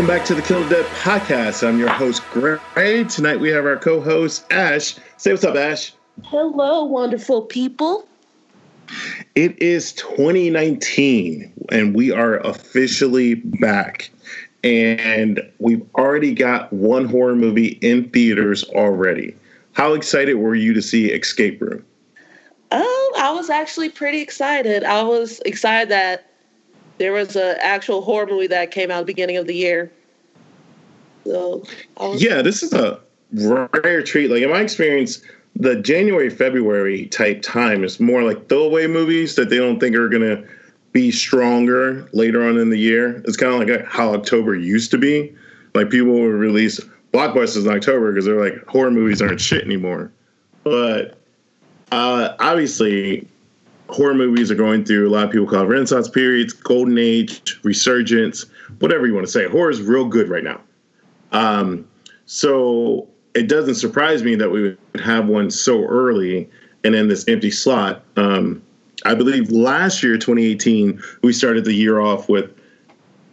Welcome back to the Kill Dead podcast. I'm your host, Gray. Tonight we have our co host, Ash. Say what's up, Ash. Hello, wonderful people. It is 2019, and we are officially back. And we've already got one horror movie in theaters already. How excited were you to see Escape Room? Oh, I was actually pretty excited. I was excited that there was an actual horror movie that came out beginning of the year. So, yeah, this is a rare treat. Like in my experience, the January February type time is more like throwaway movies that they don't think are gonna be stronger later on in the year. It's kind of like how October used to be. Like people would release blockbusters in October because they're like horror movies aren't shit anymore. But uh, obviously, horror movies are going through a lot of people call it renaissance periods, golden age, resurgence, whatever you want to say. Horror is real good right now. Um, so it doesn't surprise me that we would have one so early and in this empty slot. Um, I believe last year, 2018, we started the year off with,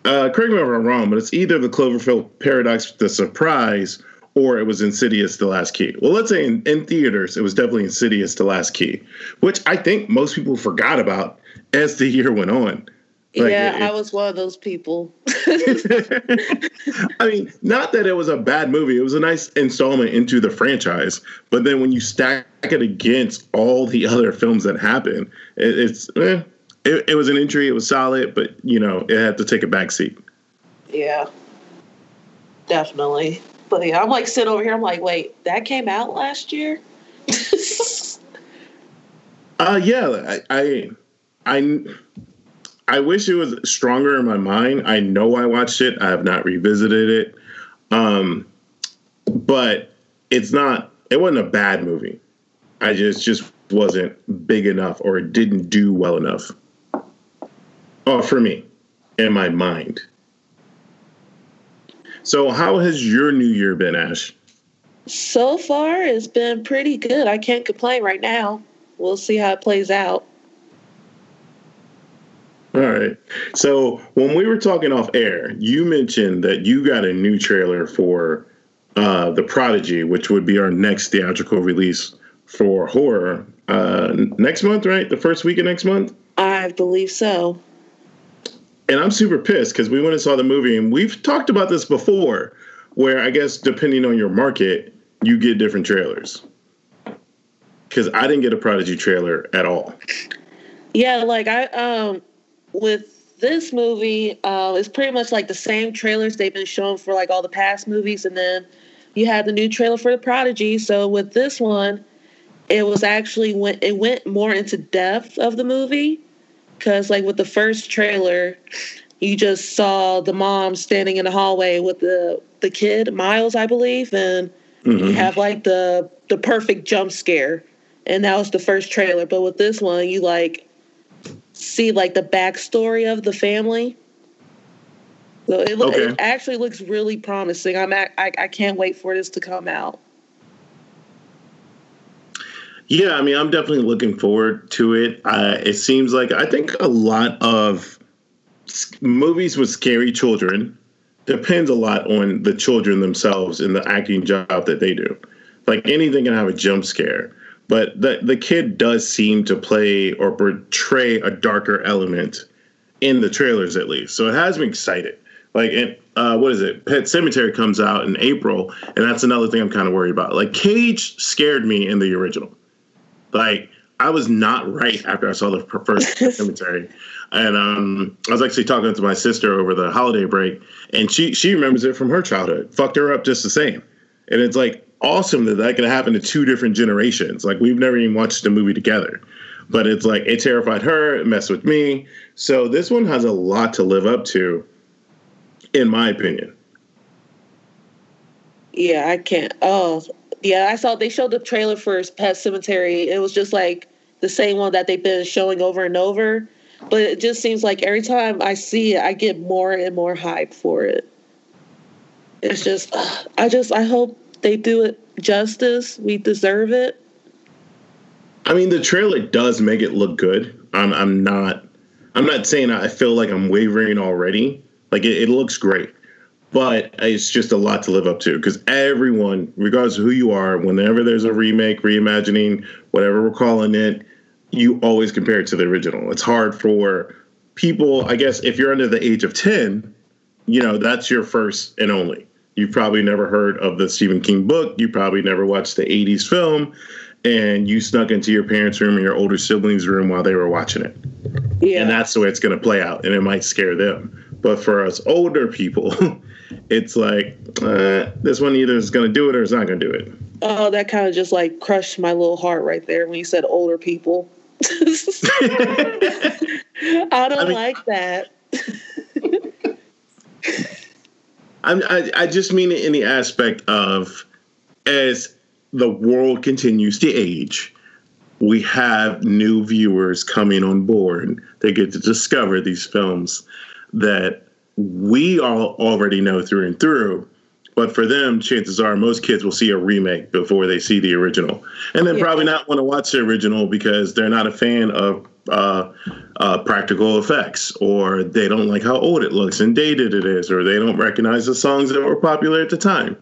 uh, correct me if I'm wrong, but it's either the Cloverfield Paradox, The Surprise, or it was Insidious The Last Key. Well, let's say in, in theaters, it was definitely Insidious The Last Key, which I think most people forgot about as the year went on. Like, yeah, it, I was one of those people. I mean, not that it was a bad movie. It was a nice installment into the franchise. But then when you stack it against all the other films that happened, it, it's eh, it, it was an entry. It was solid, but you know, it had to take a back seat. Yeah, definitely. But yeah, I'm like sitting over here. I'm like, wait, that came out last year. uh yeah, I, I, I, I wish it was stronger in my mind. I know I watched it. I have not revisited it. Um, but it's not. It wasn't a bad movie. I just just wasn't big enough, or it didn't do well enough. Oh, for me, in my mind. So, how has your new year been, Ash? So far, it's been pretty good. I can't complain right now. We'll see how it plays out. All right. So, when we were talking off air, you mentioned that you got a new trailer for uh, The Prodigy, which would be our next theatrical release for horror uh, next month, right? The first week of next month? I believe so and I'm super pissed because we went and saw the movie, and we've talked about this before, where I guess depending on your market, you get different trailers. Because I didn't get a Prodigy trailer at all. Yeah, like I um with this movie, uh, it's pretty much like the same trailers they've been showing for like all the past movies, and then you had the new trailer for the Prodigy. So with this one, it was actually went it went more into depth of the movie because, like, with the first trailer, you just saw the mom standing in the hallway with the the kid Miles, I believe, and mm-hmm. you have like the the perfect jump scare, and that was the first trailer. But with this one, you like see like the backstory of the family. So it, okay. it actually looks really promising. I'm at, I I can't wait for this to come out. Yeah, I mean, I'm definitely looking forward to it. Uh, it seems like I think a lot of movies with scary children depends a lot on the children themselves and the acting job that they do. Like anything can have a jump scare, but the the kid does seem to play or portray a darker element in the trailers at least. So it has me excited. Like, and uh, what is it? Pet Sematary comes out in April, and that's another thing I'm kind of worried about. Like Cage scared me in the original. Like I was not right after I saw the first cemetery. And um, I was actually talking to my sister over the holiday break, and she she remembers it from her childhood. Fucked her up just the same. And it's like awesome that that can happen to two different generations. Like we've never even watched a movie together, but it's like it terrified her, it messed with me. So this one has a lot to live up to, in my opinion. Yeah, I can't. Oh, yeah, I saw they showed the trailer for Pet Sematary. It was just like the same one that they've been showing over and over. But it just seems like every time I see it, I get more and more hype for it. It's just, I just, I hope they do it justice. We deserve it. I mean, the trailer does make it look good. I'm, I'm not, I'm not saying I feel like I'm wavering already. Like it, it looks great, but it's just a lot to live up to because everyone, regardless of who you are, whenever there's a remake, reimagining, whatever we're calling it, you always compare it to the original. It's hard for people, I guess, if you're under the age of 10, you know, that's your first and only. You've probably never heard of the Stephen King book. You probably never watched the 80s film, and you snuck into your parents' room or your older siblings' room while they were watching it. Yeah. And that's the way it's going to play out, and it might scare them. But for us older people, it's like uh, this one either is going to do it or it's not going to do it. Oh, that kind of just like crushed my little heart right there when you said older people. I don't I mean, like that. I, I just mean it in the aspect of as the world continues to age, we have new viewers coming on board. They get to discover these films that we all already know through and through. But for them, chances are most kids will see a remake before they see the original, and then yeah. probably not want to watch the original because they're not a fan of uh, uh, practical effects, or they don't like how old it looks and dated it is, or they don't recognize the songs that were popular at the time.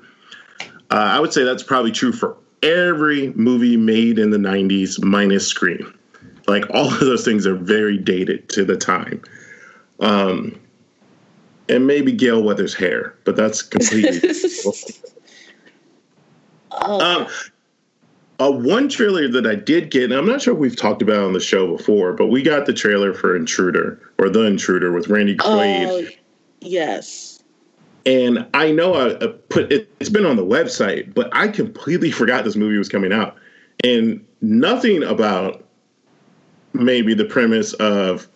Uh, I would say that's probably true for every movie made in the 90s, minus Scream. Like all of those things are very dated to the time. Um, and maybe Gale Weathers' hair, but that's completely. oh. um, uh, one trailer that I did get, and I'm not sure if we've talked about on the show before, but we got the trailer for Intruder or The Intruder with Randy Quaid. Oh, yes. And I know I, I put it, it's been on the website, but I completely forgot this movie was coming out, and nothing about maybe the premise of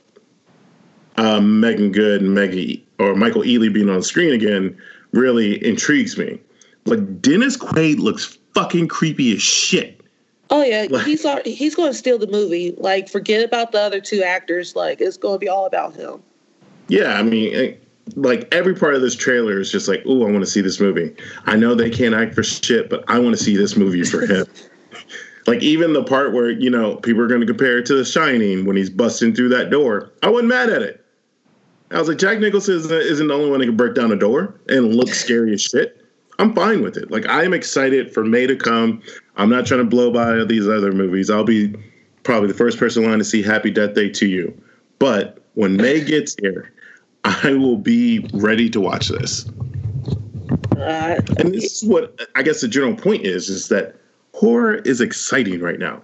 um, Meagan Good and Maggie or Michael Ealy being on screen again really intrigues me. Like Dennis Quaid looks fucking creepy as shit. Oh yeah, like, he's he's going to steal the movie. Like, forget about the other two actors. Like, it's going to be all about him. Yeah, I mean, eh, like every part of this trailer is just like, oh, I want to see this movie. I know they can't act for shit, but I want to see this movie for him. like even the part where you know people are going to compare it to The Shining when he's busting through that door. I wasn't mad at it. I was like, Jack Nicholson isn't the only one that can break down a door and look scary as shit. I'm fine with it. Like I'm excited for May to come. I'm not trying to blow by these other movies. I'll be probably the first person in line to see Happy Death Day 2U. But when May gets here, I will be ready to watch this. Uh, and this is what I guess the general point is: is that horror is exciting right now.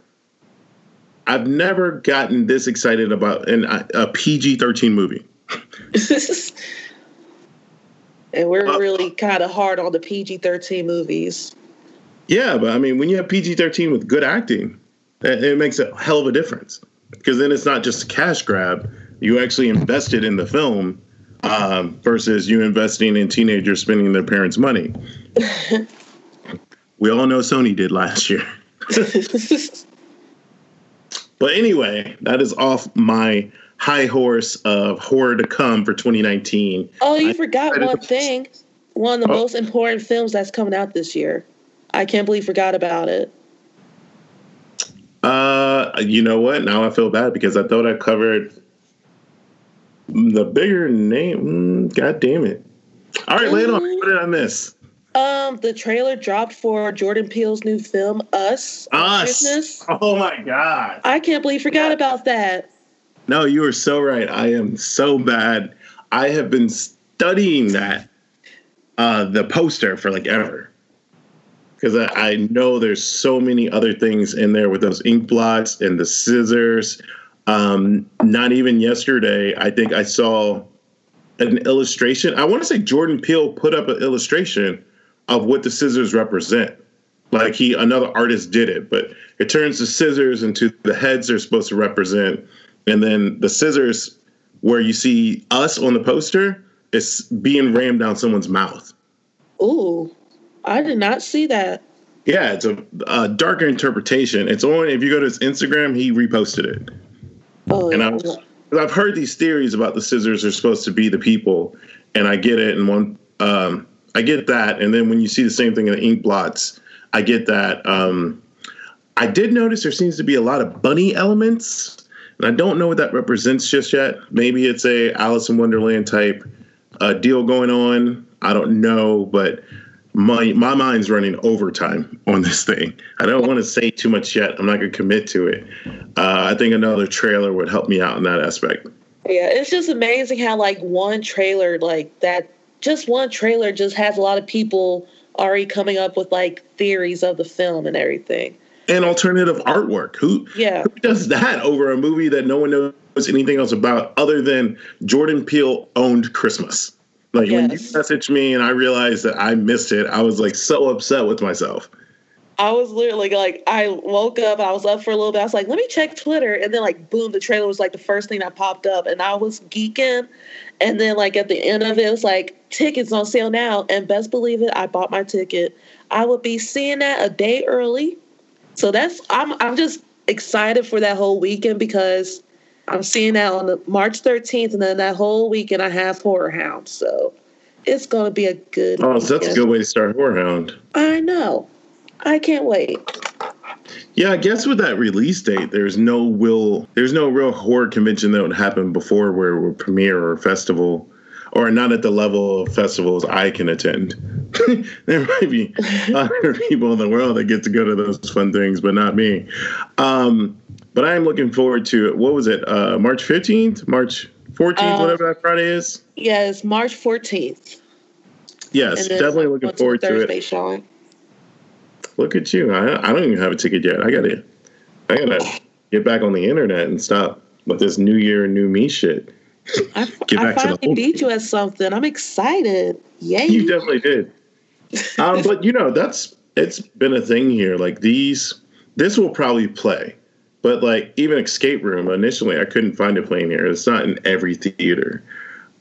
I've never gotten this excited about an, a PG-13 movie. and we're uh, really kind of hard on the PG thirteen movies. Yeah, but I mean, when you have PG thirteen with good acting, it makes a hell of a difference because then it's not just a cash grab. You actually invested in the film um, versus you investing in teenagers spending their parents' money. we all know Sony did last year. but anyway, that is off my high horse of horror to come for 2019. Oh, you I forgot one thing. One of the oh. most important films that's coming out this year. I can't believe forgot about it. Uh, you know what? Now I feel bad because I thought I covered the bigger name. Mm, God damn it! All right, lay it on. What did I miss? Um, the trailer dropped for Jordan Peele's new film, Us. Us. Oh my god! I can't believe forgot about that. No, you are so right. I am so bad. I have been studying that uh, the poster for like ever because I, I, know there's so many other things in there with those ink blots and the scissors. Um, not even yesterday, I think I saw an illustration. I want to say Jordan Peele put up an illustration of what the scissors represent. Like he, another artist did it, but it turns the scissors into the heads they're supposed to represent and then the scissors where you see us on the poster is being rammed down someone's mouth. Ooh, I did not see that. Yeah, it's a, a darker interpretation. It's on if you go to his Instagram, he reposted it. Oh, and yeah. I, I've heard these theories about the scissors are supposed to be the people, and I get it. And one, um, I get that. And then when you see the same thing in the ink blots, I get that. Um, I did notice there seems to be a lot of bunny elements and I don't know what that represents just yet. Maybe it's a Alice in Wonderland type uh, deal going on. I don't know, but my my mind's running overtime on this thing. I don't want to say too much yet. I'm not going to commit to it. Uh, I think another trailer would help me out in that aspect. Yeah, it's just amazing how like one trailer like that just one trailer just has a lot of people already coming up with like theories of the film and everything. And alternative artwork. Who yeah. who does that over a movie that no one knows anything else about other than Jordan Peele owned Christmas? Like yes. when you messaged me and I realized that I missed it, I was like so upset with myself. I was literally like, I woke up, I was up for a little bit. I was like, let me check Twitter. And then, like, boom, the trailer was like the first thing that popped up. And I was geeking. And then, like, at the end of it, it was like, tickets on sale now. And best believe it, I bought my ticket. I would be seeing that a day early. So that's, I'm, I'm just excited for that whole weekend because I'm seeing that on the March 13th. And then that whole weekend, I have Horror Hound. So it's going to be a good. Oh, so that's a good way to start Horror Hound. I know. I can't wait. Yeah, I guess with that release date, there's no will, there's no real horror convention that would happen before where it would premiere or festival, or not at the level of festivals I can attend. there might be other people in the world that get to go to those fun things, but not me. Um, but I am looking forward to it. What was it? Uh, March 15th, March 14th, uh, whatever that Friday is. Yes, March 14th. Yes, definitely looking forward to it. Showing. Look at you. I, I don't even have a ticket yet. I gotta I gotta get back on the internet and stop with this new year new me shit. I, get back I finally to the beat you at something. I'm excited. Yay. You definitely did. um, but you know, that's it's been a thing here. Like these this will probably play. But like even Escape Room, initially I couldn't find it playing here. It's not in every theater.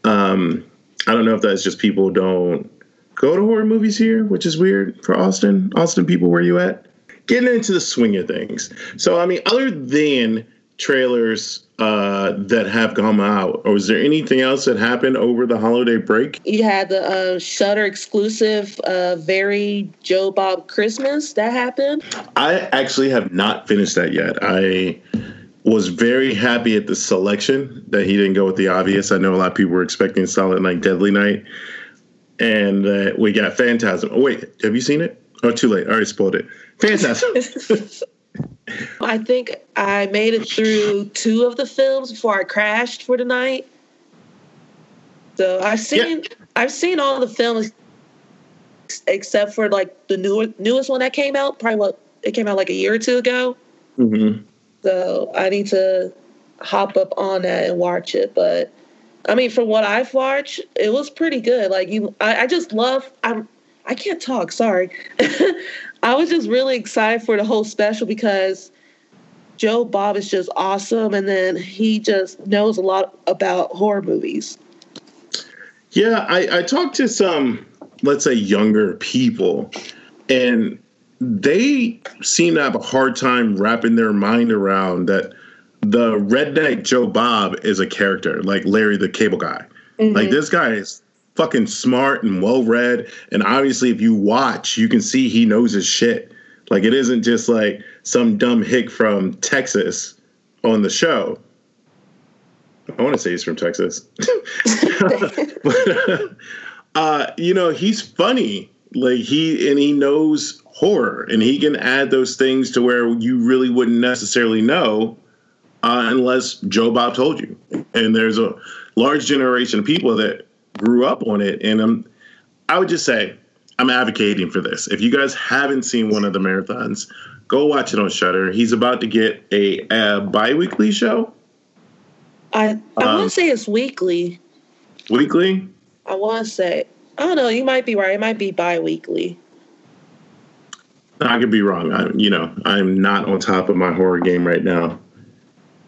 Um, I don't know if that's just people don't go to horror movies here, which is weird for Austin. Austin people, where you at? Getting into the swing of things. So, I mean, other than trailers uh, that have come out, or was there anything else that happened over the holiday break? You had the uh, Shudder exclusive, uh, very Joe Bob Christmas that happened. I actually have not finished that yet. I was very happy at the selection that he didn't go with the obvious. I know a lot of people were expecting Silent Night, Deadly Night and uh, we got Phantasm. Oh, wait, have you seen it? Oh, too late. I already spoiled it. Phantasm. I think I made it through two of the films before I crashed for the night. So I've seen yeah. I've seen all the films except for like the newer, newest one that came out. Probably what it came out like a year or two ago. Mm-hmm. So I need to hop up on that and watch it. But I mean, from what I've watched, it was pretty good. Like you, I, I just love. I'm. I can't talk. Sorry. I was just really excited for the whole special because Joe Bob is just awesome, and then he just knows a lot about horror movies. Yeah, I, I talked to some, let's say, younger people, and they seem to have a hard time wrapping their mind around that the redneck Joe Bob is a character, like Larry the Cable Guy. Mm-hmm. Like this guy is fucking smart and well read, and obviously, if you watch, you can see he knows his shit. Like it isn't just like some dumb hick from Texas on the show. I want to say he's from Texas, but uh, you know he's funny. Like he and he knows horror, and he can add those things to where you really wouldn't necessarily know uh, unless Joe Bob told you. And there's a large generation of people that grew up on it. And um, I would just say, I'm advocating for this. If you guys haven't seen one of the marathons, go watch it on Shudder. He's about to get a, a bi-weekly show. I I um, want to say it's weekly. Weekly? I want to say. I don't know. You might be right. It might be bi-weekly. I could be wrong. I, you know, I'm not on top of my horror game right now.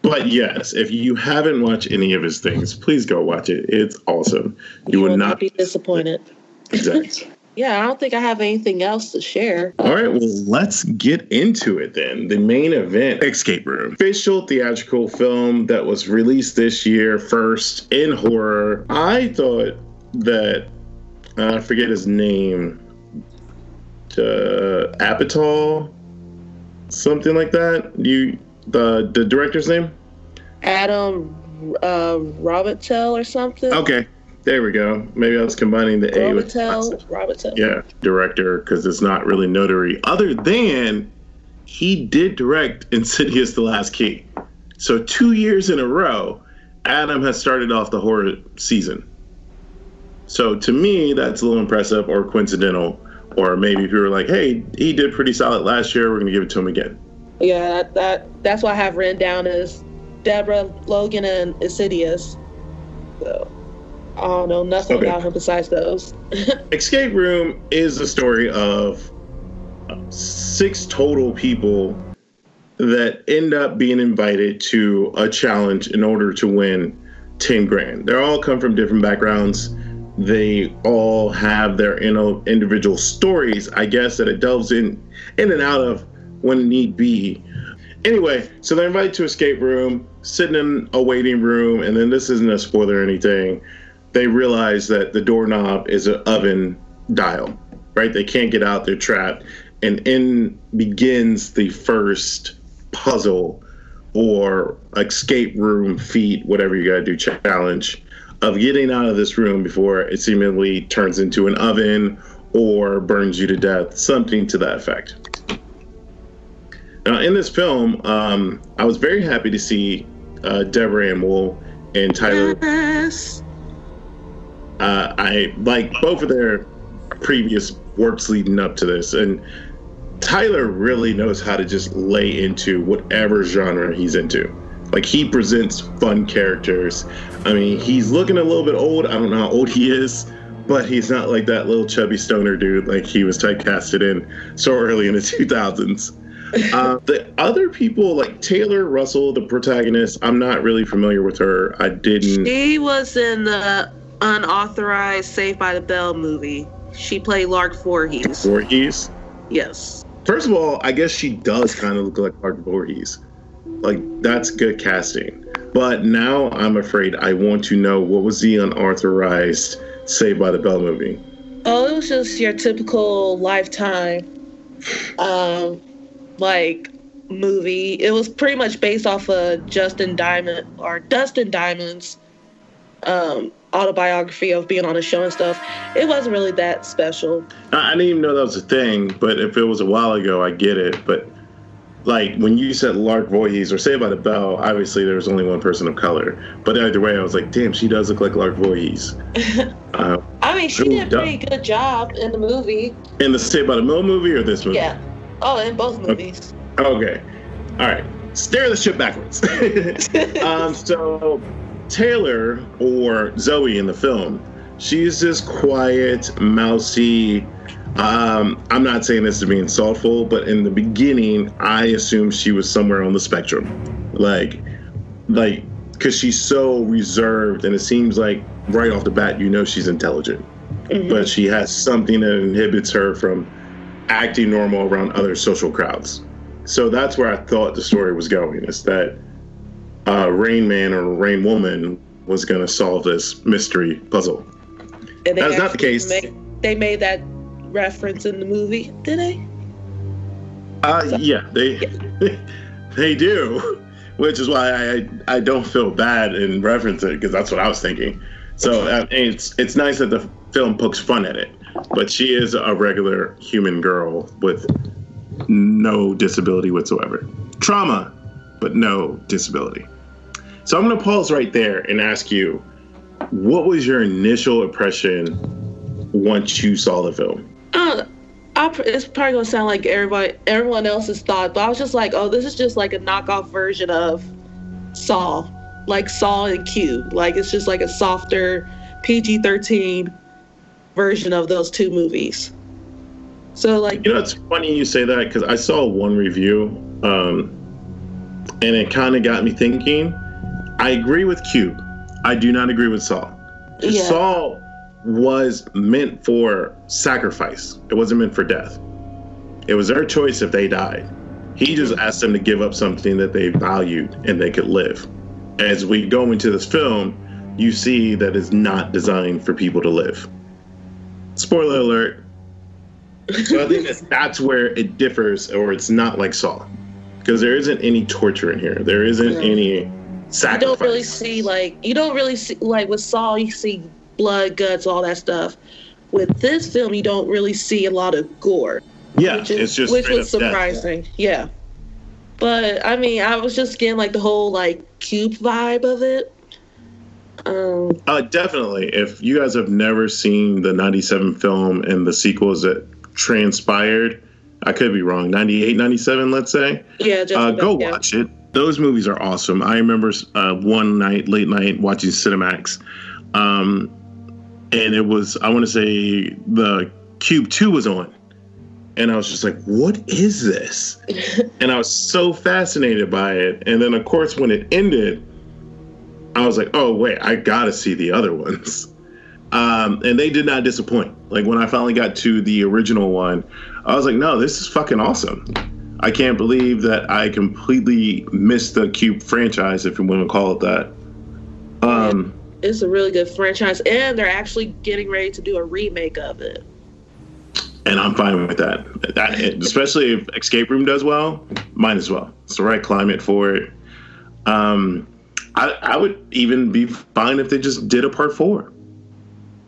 But yes, if you haven't watched any of his things, please go watch it. It's awesome. You, you will, not be disappointed. Exactly. yeah, I don't think I have anything else to share. All right, well, let's get into it then. The main event, Escape Room, official theatrical film that was released this year, first in horror. I thought that uh, I forget his name, uh, Apatow, something like that. You the the director's name? Adam uh, Robitel or something. Okay, There we go. Maybe I was combining the A with Robitel. Yeah, director because it's not really notary. Other than he did direct Insidious: The Last Key. So two years in a row, Adam has started off the horror season. So to me, that's a little impressive or coincidental. Or maybe if you were like, "Hey, he did pretty solid last year. We're going to give it to him again." Yeah, that, that that's what I have written down as Deborah, Logan, and Insidious. So I don't know nothing okay. about him besides those. Escape Room is a story of six total people that end up being invited to a challenge in order to win 10 grand. They all come from different backgrounds. They all have their individual stories, I guess, that it delves in in and out of when need be. Anyway, so they're invited to escape room, sitting in a waiting room, and then this isn't a spoiler or anything they realize that the doorknob is an oven dial, right? They can't get out, they're trapped. And in begins the first puzzle or escape room feat, whatever you got to do, challenge of getting out of this room before it seemingly turns into an oven or burns you to death, something to that effect. Now, in this film, um, I was very happy to see uh, Deborah Ann Woll and Tyler. Yes. Uh, I like both of their previous works leading up to this, and Tyler really knows how to just lay into whatever genre he's into. Like he presents fun characters. I mean, he's looking a little bit old. I don't know how old he is, but he's not like that little chubby stoner dude like he was typecasted in so early in the 2000s. Uh, the other people, like Taylor Russell, the protagonist, I'm not really familiar with her. I didn't. She was in the unauthorized Saved by the Bell movie. She played Lark Voorhees. Voorhees? Yes. First of all, I guess she does kind of look like Lark Voorhees. Like, that's good casting. But now I'm afraid I want to know what was the unauthorized Saved by the Bell movie? Oh, it was just your typical lifetime um like movie. It was pretty much based off of Justin Diamond or Dustin Diamond's um autobiography of being on a show and stuff. It wasn't really that special. I didn't even know that was a thing, but if it was a while ago, I get it. But like when you said Lark Voorhees or Saved by the Bell, obviously there was only one person of color. But either way, I was like, damn, she does look like Lark Voorhees. uh, I mean, she did a pretty good job in the movie. In the Saved by the Bell movie or this movie? Yeah. Oh, in both movies. Okay. All right. Steer the ship backwards. um, so Taylor or Zoe in the film, she's this quiet, mousy. Um, I'm not saying this to be insultful, but in the beginning, I assumed she was somewhere on the spectrum, like, like, because she's so reserved, and it seems like right off the bat, you know she's intelligent, mm-hmm. but she has something that inhibits her from acting normal around other social crowds. So that's where I thought the story was going. Is that uh, Rain Man or Rain Woman was going to solve this mystery puzzle. And That's not the case. Made, they made that reference in the movie, did they? Uh, so, yeah, they yeah. they do, which is why I I don't feel bad in reference it because that's what I was thinking. So uh, it's it's nice that the film pokes fun at it, but she is a regular human girl with no disability whatsoever, trauma, but no disability. So I'm going to pause right there and ask you, what was your initial impression once you saw the film? Uh, it's probably gonna sound like everybody, everyone else's thought, but I was just like, oh, this is just like a knockoff version of Saw, like Saw and Cube. Like it's just like a softer PG-13 version of those two movies. So like, you know, it's funny you say that because I saw one review, um, and it kind of got me thinking I agree with Cube. I do not agree with Saw. Yeah. Saw was meant for sacrifice. It wasn't meant for death. It was their choice if they died. He just asked them to give up something that they valued and they could live. As we go into this film, you see that it's not designed for people to live. Spoiler alert. So I think that that's where it differs, or it's not like Saw, because there isn't any torture in here. There isn't any Sacrifice. You don't really see like you don't really see like with Saw. You see blood, guts, all that stuff. With this film, you don't really see a lot of gore. Yeah, which is, it's just which was up death. surprising. Yeah, but I mean, I was just getting like the whole like cube vibe of it. Um, Uh, definitely. If you guys have never seen the 97 film and the sequels that transpired, I could be wrong, 98, 97, let's say, yeah, just uh, about, go yeah. watch it. Those movies are awesome. I remember uh, one night, late night, watching Cinemax. Um, and it was, I want to say, the Cube 2 was on. And I was just like, what is this? and I was so fascinated by it. And then, of course, when it ended, I was like, oh, wait, I got to see the other ones. Um, and they did not disappoint. Like, when I finally got to the original one, I was like, no, this is fucking awesome. I can't believe that I completely missed the Cube franchise, if you want to call it that. Um, It's a really good franchise, and they're actually getting ready to do a remake of it. and I'm fine with that. that. Especially if Escape Room does well, might as well. It's the right climate for it. Um, I, I would even be fine if they just did a part four.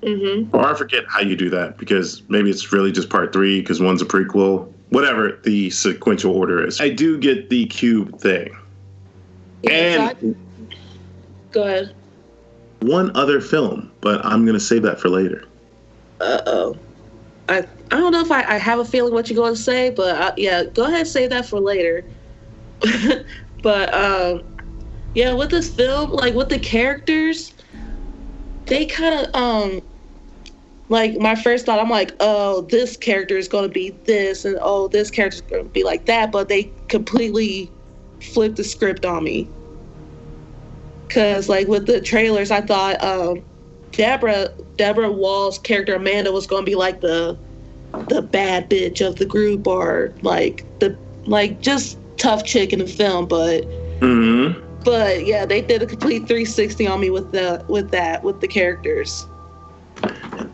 hmm Or I forget how you do that because maybe it's really just part three because one's a prequel. Whatever the sequential order is. I do get the cube thing. And go ahead. one other film, but I'm going to save that for later. Uh oh. I I don't know if I, I have a feeling what you're going to say, but uh, yeah, go ahead and save that for later. but um, yeah, with this film, like with the characters, they kind of um, like my first thought, I'm like, oh, this character is going to be this, and oh, this character is going to be like that, but they completely flipped the script on me. Cause like with the trailers, I thought um, Deborah Deborah Woll's character Amanda was going to be like the the bad bitch of the group or like the like just tough chick in the film but hmm but yeah they did a complete 360 on me with the with that with the characters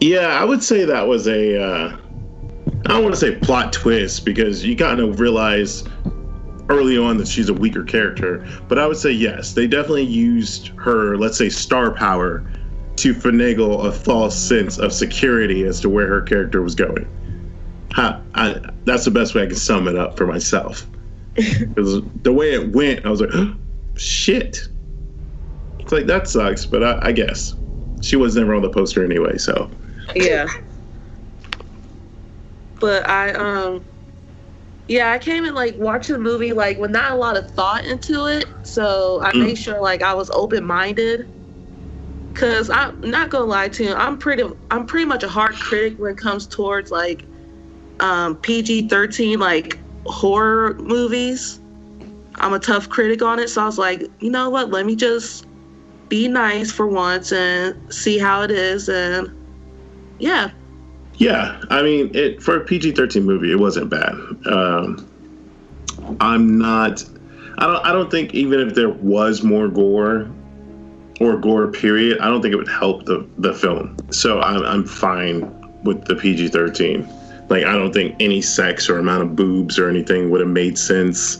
Yeah, I would say that was a. Uh, I don't want to say plot twist because you kind of realize early on that she's a weaker character, but I would say yes, they definitely used her, let's say, star power to finagle a false sense of security as to where her character was going. Ha, I, that's the best way I can sum it up for myself. Because the way it went, I was like, shit. It's like that sucks, but I, I guess she was never on the poster anyway, so. yeah but i um yeah i came and like watching the movie like with not a lot of thought into it so i Mm. made sure like i was open-minded because i'm not gonna lie to you i'm pretty i'm pretty much a hard critic when it comes towards like um pg-13 like horror movies i'm a tough critic on it so i was like you know what let me just be nice for once and see how it is and yeah Yeah, I mean, it for a PG thirteen movie, it wasn't bad. Um, I'm not. I don't. I don't think even if there was more gore or gore period, I don't think it would help the the film. So I'm I'm fine with the PG thirteen. Like I don't think any sex or amount of boobs or anything would have made sense.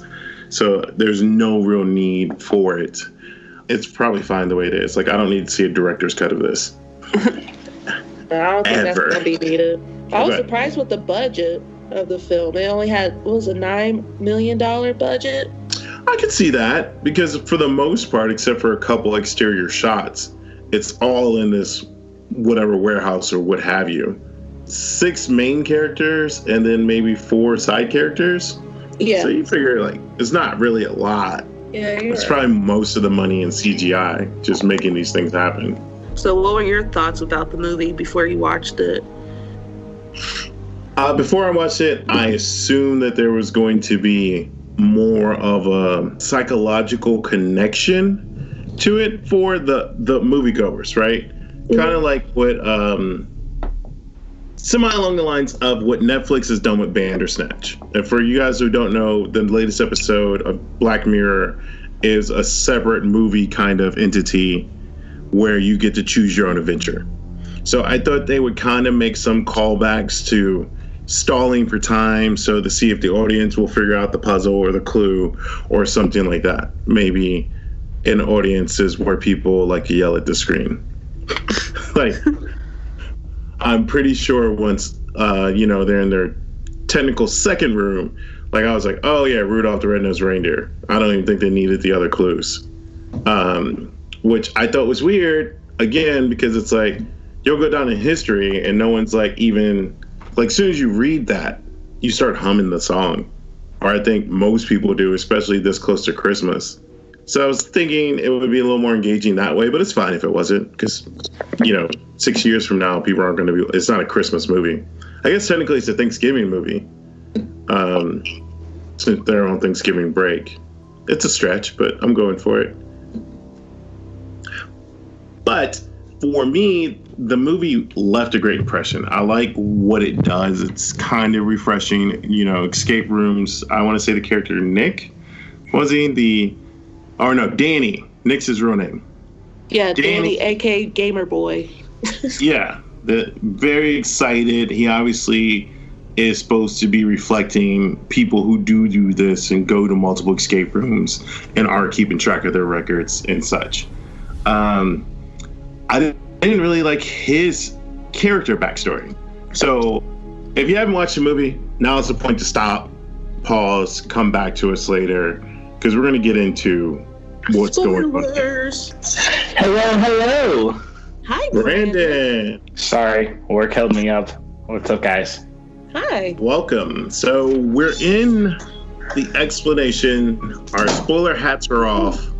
So there's no real need for it. It's probably fine the way it is. Like I don't need to see a director's cut of this. I don't think Ever. that's gonna be needed. I was Okay. surprised with the budget of the film. It only had what was a nine million dollar budget. I could see that because for the most part, except for a couple exterior shots, it's all in this whatever warehouse or what have you. Six main characters and then maybe four side characters. Yeah, So you figure like it's not really a lot. yeah. It's right. probably most of the money in CGI just making these things happen. So, what were your thoughts about the movie before you watched it? Uh, before I watched it, I assumed that there was going to be more of a psychological connection to it for the the moviegoers, right? Kind of like what um, semi along the lines of what Netflix has done with Bandersnatch. And for you guys who don't know, the latest episode of Black Mirror is a separate movie kind of entity where you get to choose your own adventure. So I thought they would kind of make some callbacks to stalling for time so to see if the audience will figure out the puzzle or the clue or something like that. Maybe in audiences where people like yell at the screen. like I'm pretty sure once uh, you know they're in their technical second room, like I was like, oh yeah, Rudolph the Red-Nosed Reindeer. I don't even think they needed the other clues, um, which I thought was weird. Again, because it's like you'll go down in history and no one's like even like as soon as you read that, you start humming the song, or I think most people do, especially this close to Christmas. So I was thinking it would be a little more engaging that way, but it's fine if it wasn't because, you know, six years from now, people aren't going to be. It's not a Christmas movie. I guess technically it's a Thanksgiving movie. Um, since they're on Thanksgiving break, it's a stretch, but I'm going for it. But for me, the movie left a great impression. I like what it does. It's kind of refreshing. You know, escape rooms. I want to say the character Nick was he the or no, Danny. Nick's his real name. Yeah, Danny, Danny aka Gamer Boy. yeah, the very excited. He obviously is supposed to be reflecting people who do do this and go to multiple escape rooms and are keeping track of their records and such. Um, I didn't, really like his character backstory. So, if you haven't watched the movie, now is the point to stop, pause, come back to us later because we're going to get into what's Spoilers. going on. Hello, hello. Hi, Brandon. Brandon. Sorry, work held me up. What's up, guys? Hi. Welcome. So we're in the explanation. Our spoiler hats are off.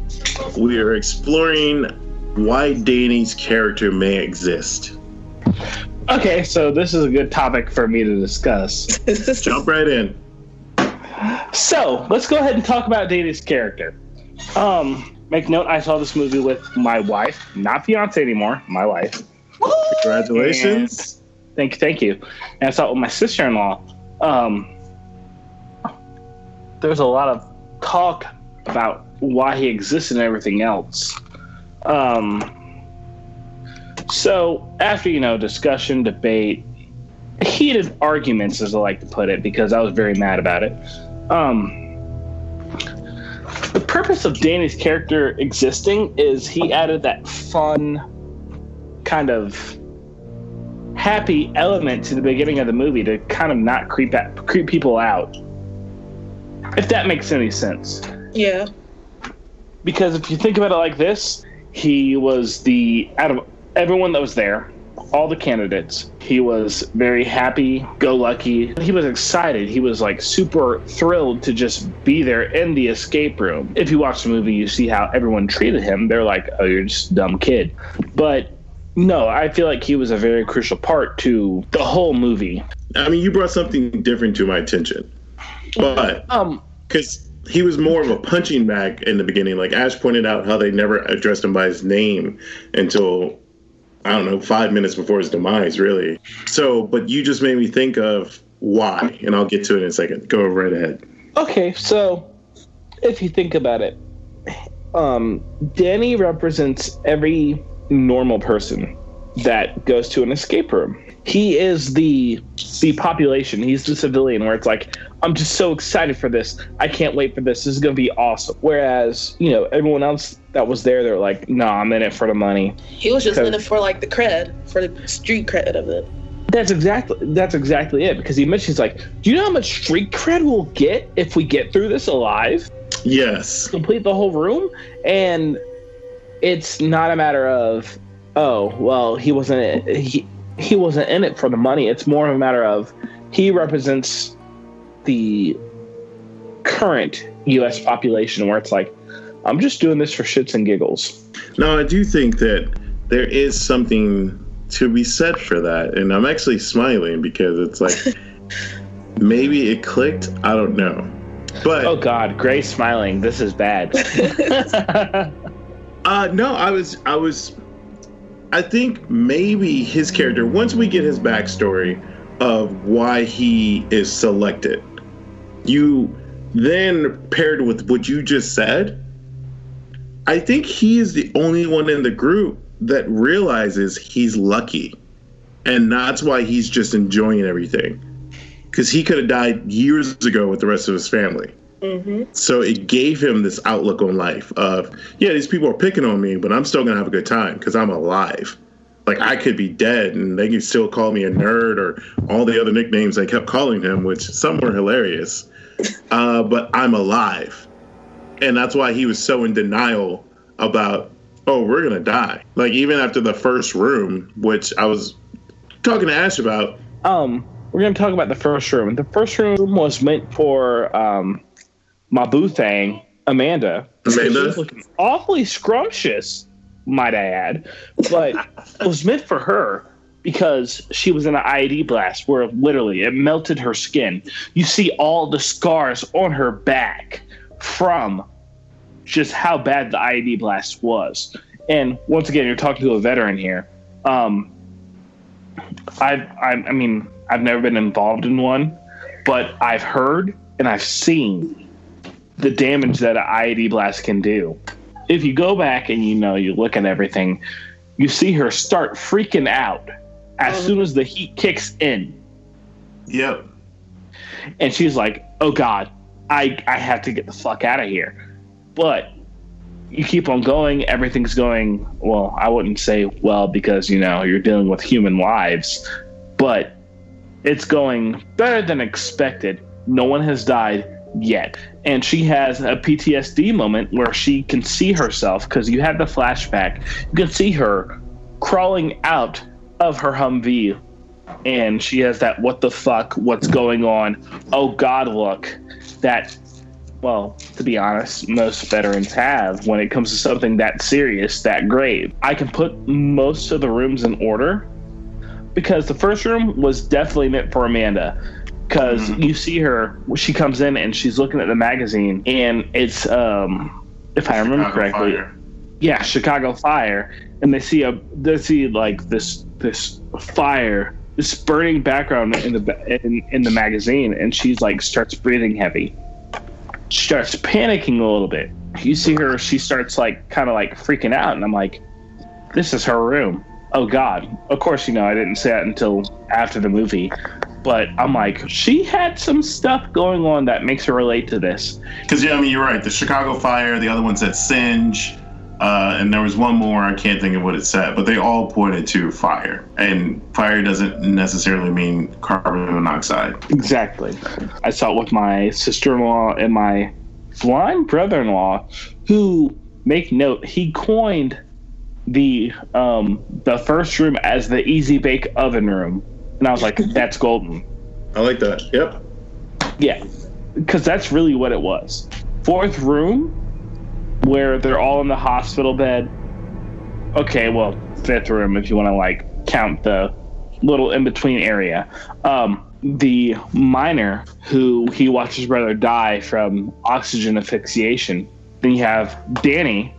We are exploring why Danny's character may exist. Okay, so this is a good topic for me to discuss. Jump right in. So let's go ahead and talk about Danny's character. Um, make note, I saw this movie with my wife, not fiance anymore, my wife. Congratulations! And thank you, thank you. And I saw it with my sister-in-law. Um, there's a lot of talk about why he exists and everything else. Um, so after you know discussion, debate, heated arguments, as I like to put it, because I was very mad about it. Um, the purpose of Danny's character existing is he added that fun, kind of happy element to the beginning of the movie to kind of not creep at, creep people out. If that makes any sense. Yeah. Because if you think about it like this, he was the out of everyone that was there, all the candidates. He was very happy, go lucky. He was excited. He was like super thrilled to just be there in the escape room. If you watch the movie, you see how everyone treated him. They're like, oh, you're just a dumb kid. But no, I feel like he was a very crucial part to the whole movie. I mean, you brought something different to my attention. But, um, because he was more of a punching bag in the beginning. Like Ash pointed out, how they never addressed him by his name until I don't know, five minutes before his demise, really. So, but you just made me think of why, and I'll get to it in a second. Go right ahead. Okay, so if you think about it, um, Danny represents every normal person that goes to an escape room. He is the the population. He's the civilian where it's like, I'm just so excited for this. I can't wait for this. This is gonna be awesome. Whereas, you know, everyone else that was there, they're like, no, nah, I'm in it for the money. He was just in it for like the cred, for the street cred of it. That's exactly that's exactly it. Because he mentions like, do you know how much street cred we'll get if we get through this alive? Yes. Complete the whole room, and it's not a matter of, oh, well, he wasn't he he wasn't in it for the money. It's more of a matter of he represents the current U.S. population, where it's like, I'm just doing this for shits and giggles. No, I do think that there is something to be said for that, and I'm actually smiling because it's like maybe it clicked. I don't know, but oh god, Gray smiling. This is bad. uh, no, I was I was I think maybe his character, once we get his backstory of why he is selected, you then paired with what you just said, I think he is the only one in the group that realizes he's lucky. And that's why he's just enjoying everything. Because he could have died years ago with the rest of his family. Mm-hmm. So it gave him this outlook on life of, yeah, these people are picking on me, but I'm still gonna have a good time because I'm alive. like I could be dead and they can still call me a nerd or all the other nicknames they kept calling him, which some were hilarious. Uh, but I'm alive. And that's why he was so in denial about, oh, we're going to die. Like, even after the first room, which I was talking to Ash about. Um, we're going to talk about the first room. The first room was meant for um, my boo thing, Amanda. Amanda? awfully scrumptious might I add. But it was meant for her because she was in an IED blast where literally it melted her skin. You see all the scars on her back from just how bad the IED blast was. And once again, you're talking to a veteran here. Um, I've, I, I mean, I've never been involved in one, but I've heard and I've seen the damage that an IED blast can do if you go back and you know you look at everything, you see her start freaking out as oh, soon as the heat kicks in. Yep. And she's like, "Oh God, I I have to get the fuck out of here." But you keep on going. Everything's going well. I wouldn't say well because you know you're dealing with human lives, but it's going better than expected. No one has died yet. And she has a PTSD moment where she can see herself because you have the flashback. You can see her crawling out of her Humvee and she has that what the fuck, what's going on? Oh God, look. That, well, to be honest, most veterans have when it comes to something that serious, that grave. I can put most of the rooms in order because the first room was definitely meant for Amanda because mm-hmm. you see her she comes in and she's looking at the magazine and it's um if i remember Chicago correctly Fire. yeah chicago fire and they see a they see like this this fire this burning background in the in, in the magazine and she's like starts breathing heavy. She starts panicking a little bit. You see her she starts like kind of like freaking out and i'm like this is her room. Oh god. Of course you know i didn't say that until after the movie but I'm like, she had some stuff going on that makes her relate to this. Because yeah, I mean, you're right. The Chicago Fire, the other one said Singe, uh, and there was one more. I can't think of what it said, but they all pointed to fire. And fire doesn't necessarily mean carbon monoxide. Exactly. I saw it with my sister-in-law and my blind brother-in-law, who make note he coined the um, the first room as the easy bake oven room and I was like, that's golden. I like that. Yep. Yeah. Because that's really what it was. Fourth room, where they're all in the hospital bed. Okay, well, fifth room, if you want to like count the little in between area. Um, the miner who he watched his brother die from oxygen asphyxiation. Then you have Danny,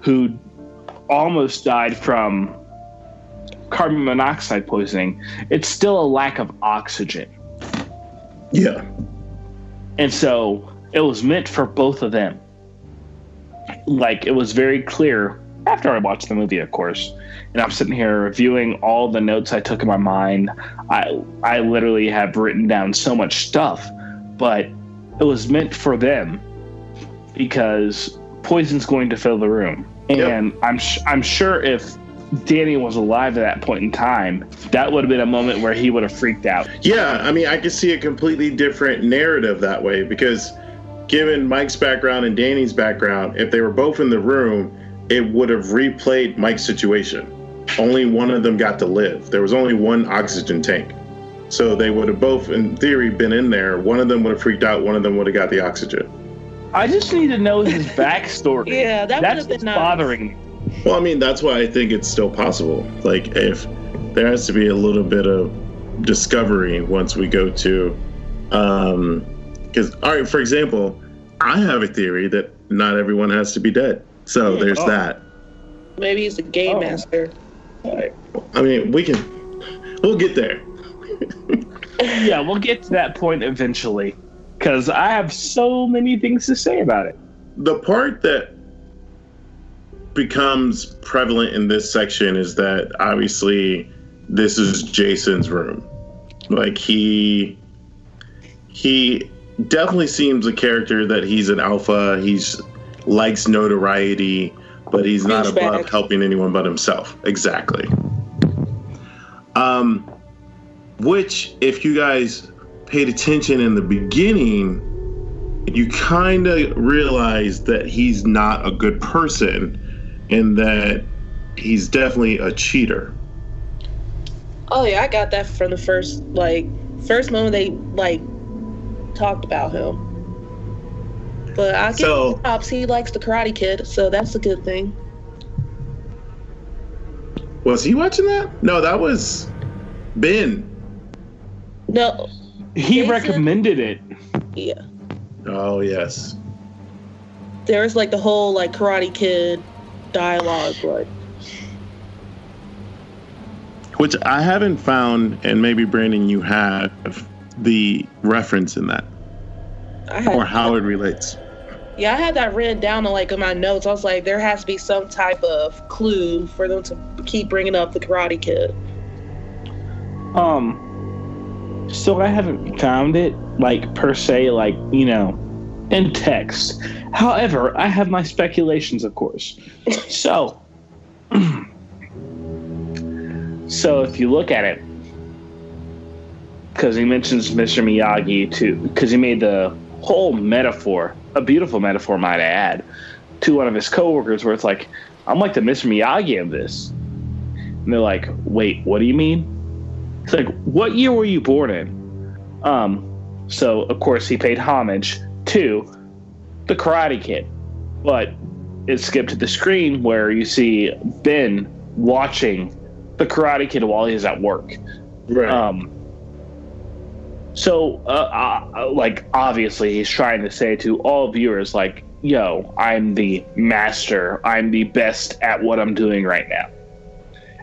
who almost died from carbon monoxide poisoning, it's still a lack of oxygen. Yeah. And so it was meant for both of them. Like it was very clear after I watched the movie, of course. And I'm sitting here reviewing all the notes I took in my mind. I I literally have written down so much stuff, but it was meant for them because poison's going to fill the room. And yep. I'm sh- I'm sure if Danny was alive at that point in time, that would have been a moment where he would have freaked out. Yeah, I mean, I could see a completely different narrative that way because given Mike's background and Danny's background, if they were both in the room, it would have replayed Mike's situation. Only one of them got to live. There was only one oxygen tank. So they would have both, in theory, been in there. One of them would have freaked out, one of them would have got the oxygen. I just need to know his backstory. yeah, that That's would have been nice. bothering me. Well, I mean, that's why I think it's still possible. Like, if there has to be a little bit of discovery once we go to, um, because all right, for example, I have a theory that not everyone has to be dead. So there's oh. that. Maybe he's a game oh. master. I mean, we can, we'll get there. yeah, we'll get to that point eventually because I have so many things to say about it. The part that becomes prevalent in this section is that obviously this is Jason's room. Like he he definitely seems a character that he's an alpha. He's likes notoriety. but he's not Douchebag. above helping anyone but himself. Exactly. Um, which, if you guys paid attention in the beginning, you kind of realize that he's not a good person and that he's definitely a cheater. Oh yeah, I got that from the first like first moment they like talked about him. But I give So- him props. He likes the Karate Kid, so that's a good thing. Was he watching that? No, that was Ben. No, He Jason? recommended it. yeah, Oh, yes. there was like the whole like Karate Kid dialogue, like Which I haven't found, and maybe Brandon, you have the reference in that had or how it relates. Yeah, I had that written down on like in my notes. I was like, there has to be some type of clue for them to keep bringing up the Karate Kid. Um, so I haven't found it like per se, like you know, in text. However, I have my speculations, of course. So, so if you look at it, because he mentions Mr. Miyagi too, because he made the whole metaphor, a beautiful metaphor, might I add, to one of his coworkers, where it's like, I'm like the Mr. Miyagi of this, and they're like, wait, what do you mean? It's like, what year were you born in? Um, so of course he paid homage to the Karate Kid, but it skipped to the screen where you see Ben watching the Karate Kid while he's at work. Right. Um, so, uh, uh, like, obviously, he's trying to say to all viewers, like, yo, I'm the master. I'm the best at what I'm doing right now.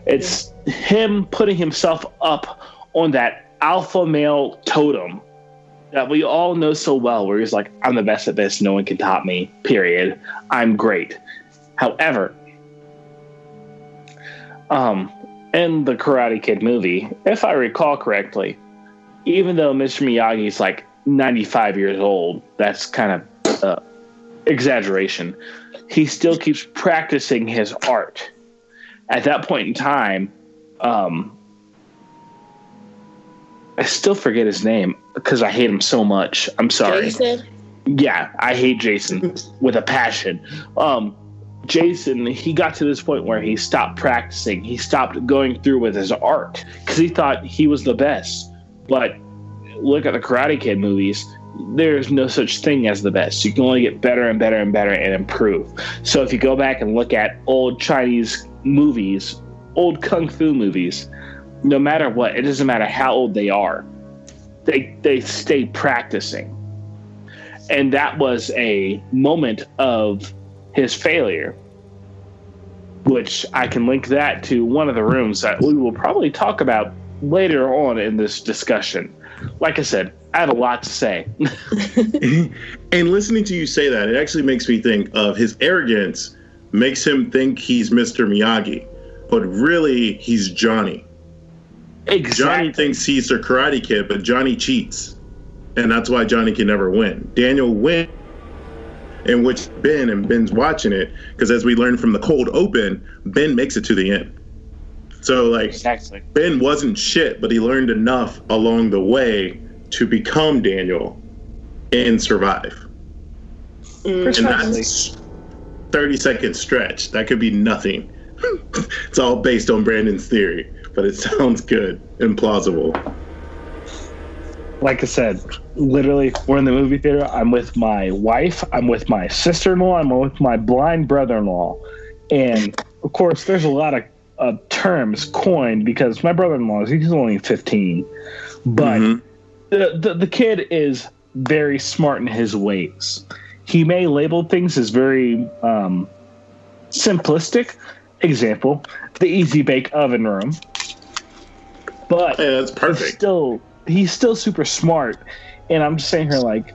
It's him putting himself up on that alpha male totem that we all know so well, where he's like, I'm the best at this. No one can top me, period. I'm great. However, um, in the Karate Kid movie, if I recall correctly, even though Mr. Miyagi's like 95 years old, that's kind of uh, exaggeration. He still keeps practicing his art. At that point in time, um, I still forget his name because I hate him so much. I'm sorry. Jason, Yeah, I hate Jason with a passion. Um, Jason, he got to this point where he stopped practicing. He stopped going through with his art because he thought he was the best. But look at the Karate Kid movies. There's no such thing as the best. You can only get better and better and better and improve. So if you go back and look at old Chinese movies, old kung fu movies, no matter what, it doesn't matter how old they are, they they stay practicing and that was a moment of his failure which i can link that to one of the rooms that we will probably talk about later on in this discussion like i said i have a lot to say and listening to you say that, it actually makes me think of his arrogance makes him think he's Mr. Miyagi, but really he's Johnny. Exactly. Johnny thinks he's the Karate Kid, but Johnny cheats, and that's why Johnny can never win. Daniel wins in which Ben and Ben's watching it because as we learned from the cold open, Ben makes it to the end. So like exactly Ben wasn't shit, but he learned enough along the way to become Daniel and survive. Mm. And Precisely. that's 30 second stretch. That could be nothing. it's all based on Brandon's theory, but it sounds good and plausible. like I said, literally, we're in the movie theater. I'm with my wife. I'm with my sister in law. I'm with my blind brother in law. And of course, there's a lot of uh, terms coined because my brother in law is he's only 15. But Mhm. the, the, the kid is very smart in his ways. He may label things as very um, simplistic. Example, the easy bake oven room. But Yeah, that's he's perfect. still he's still super smart and i'm just saying here like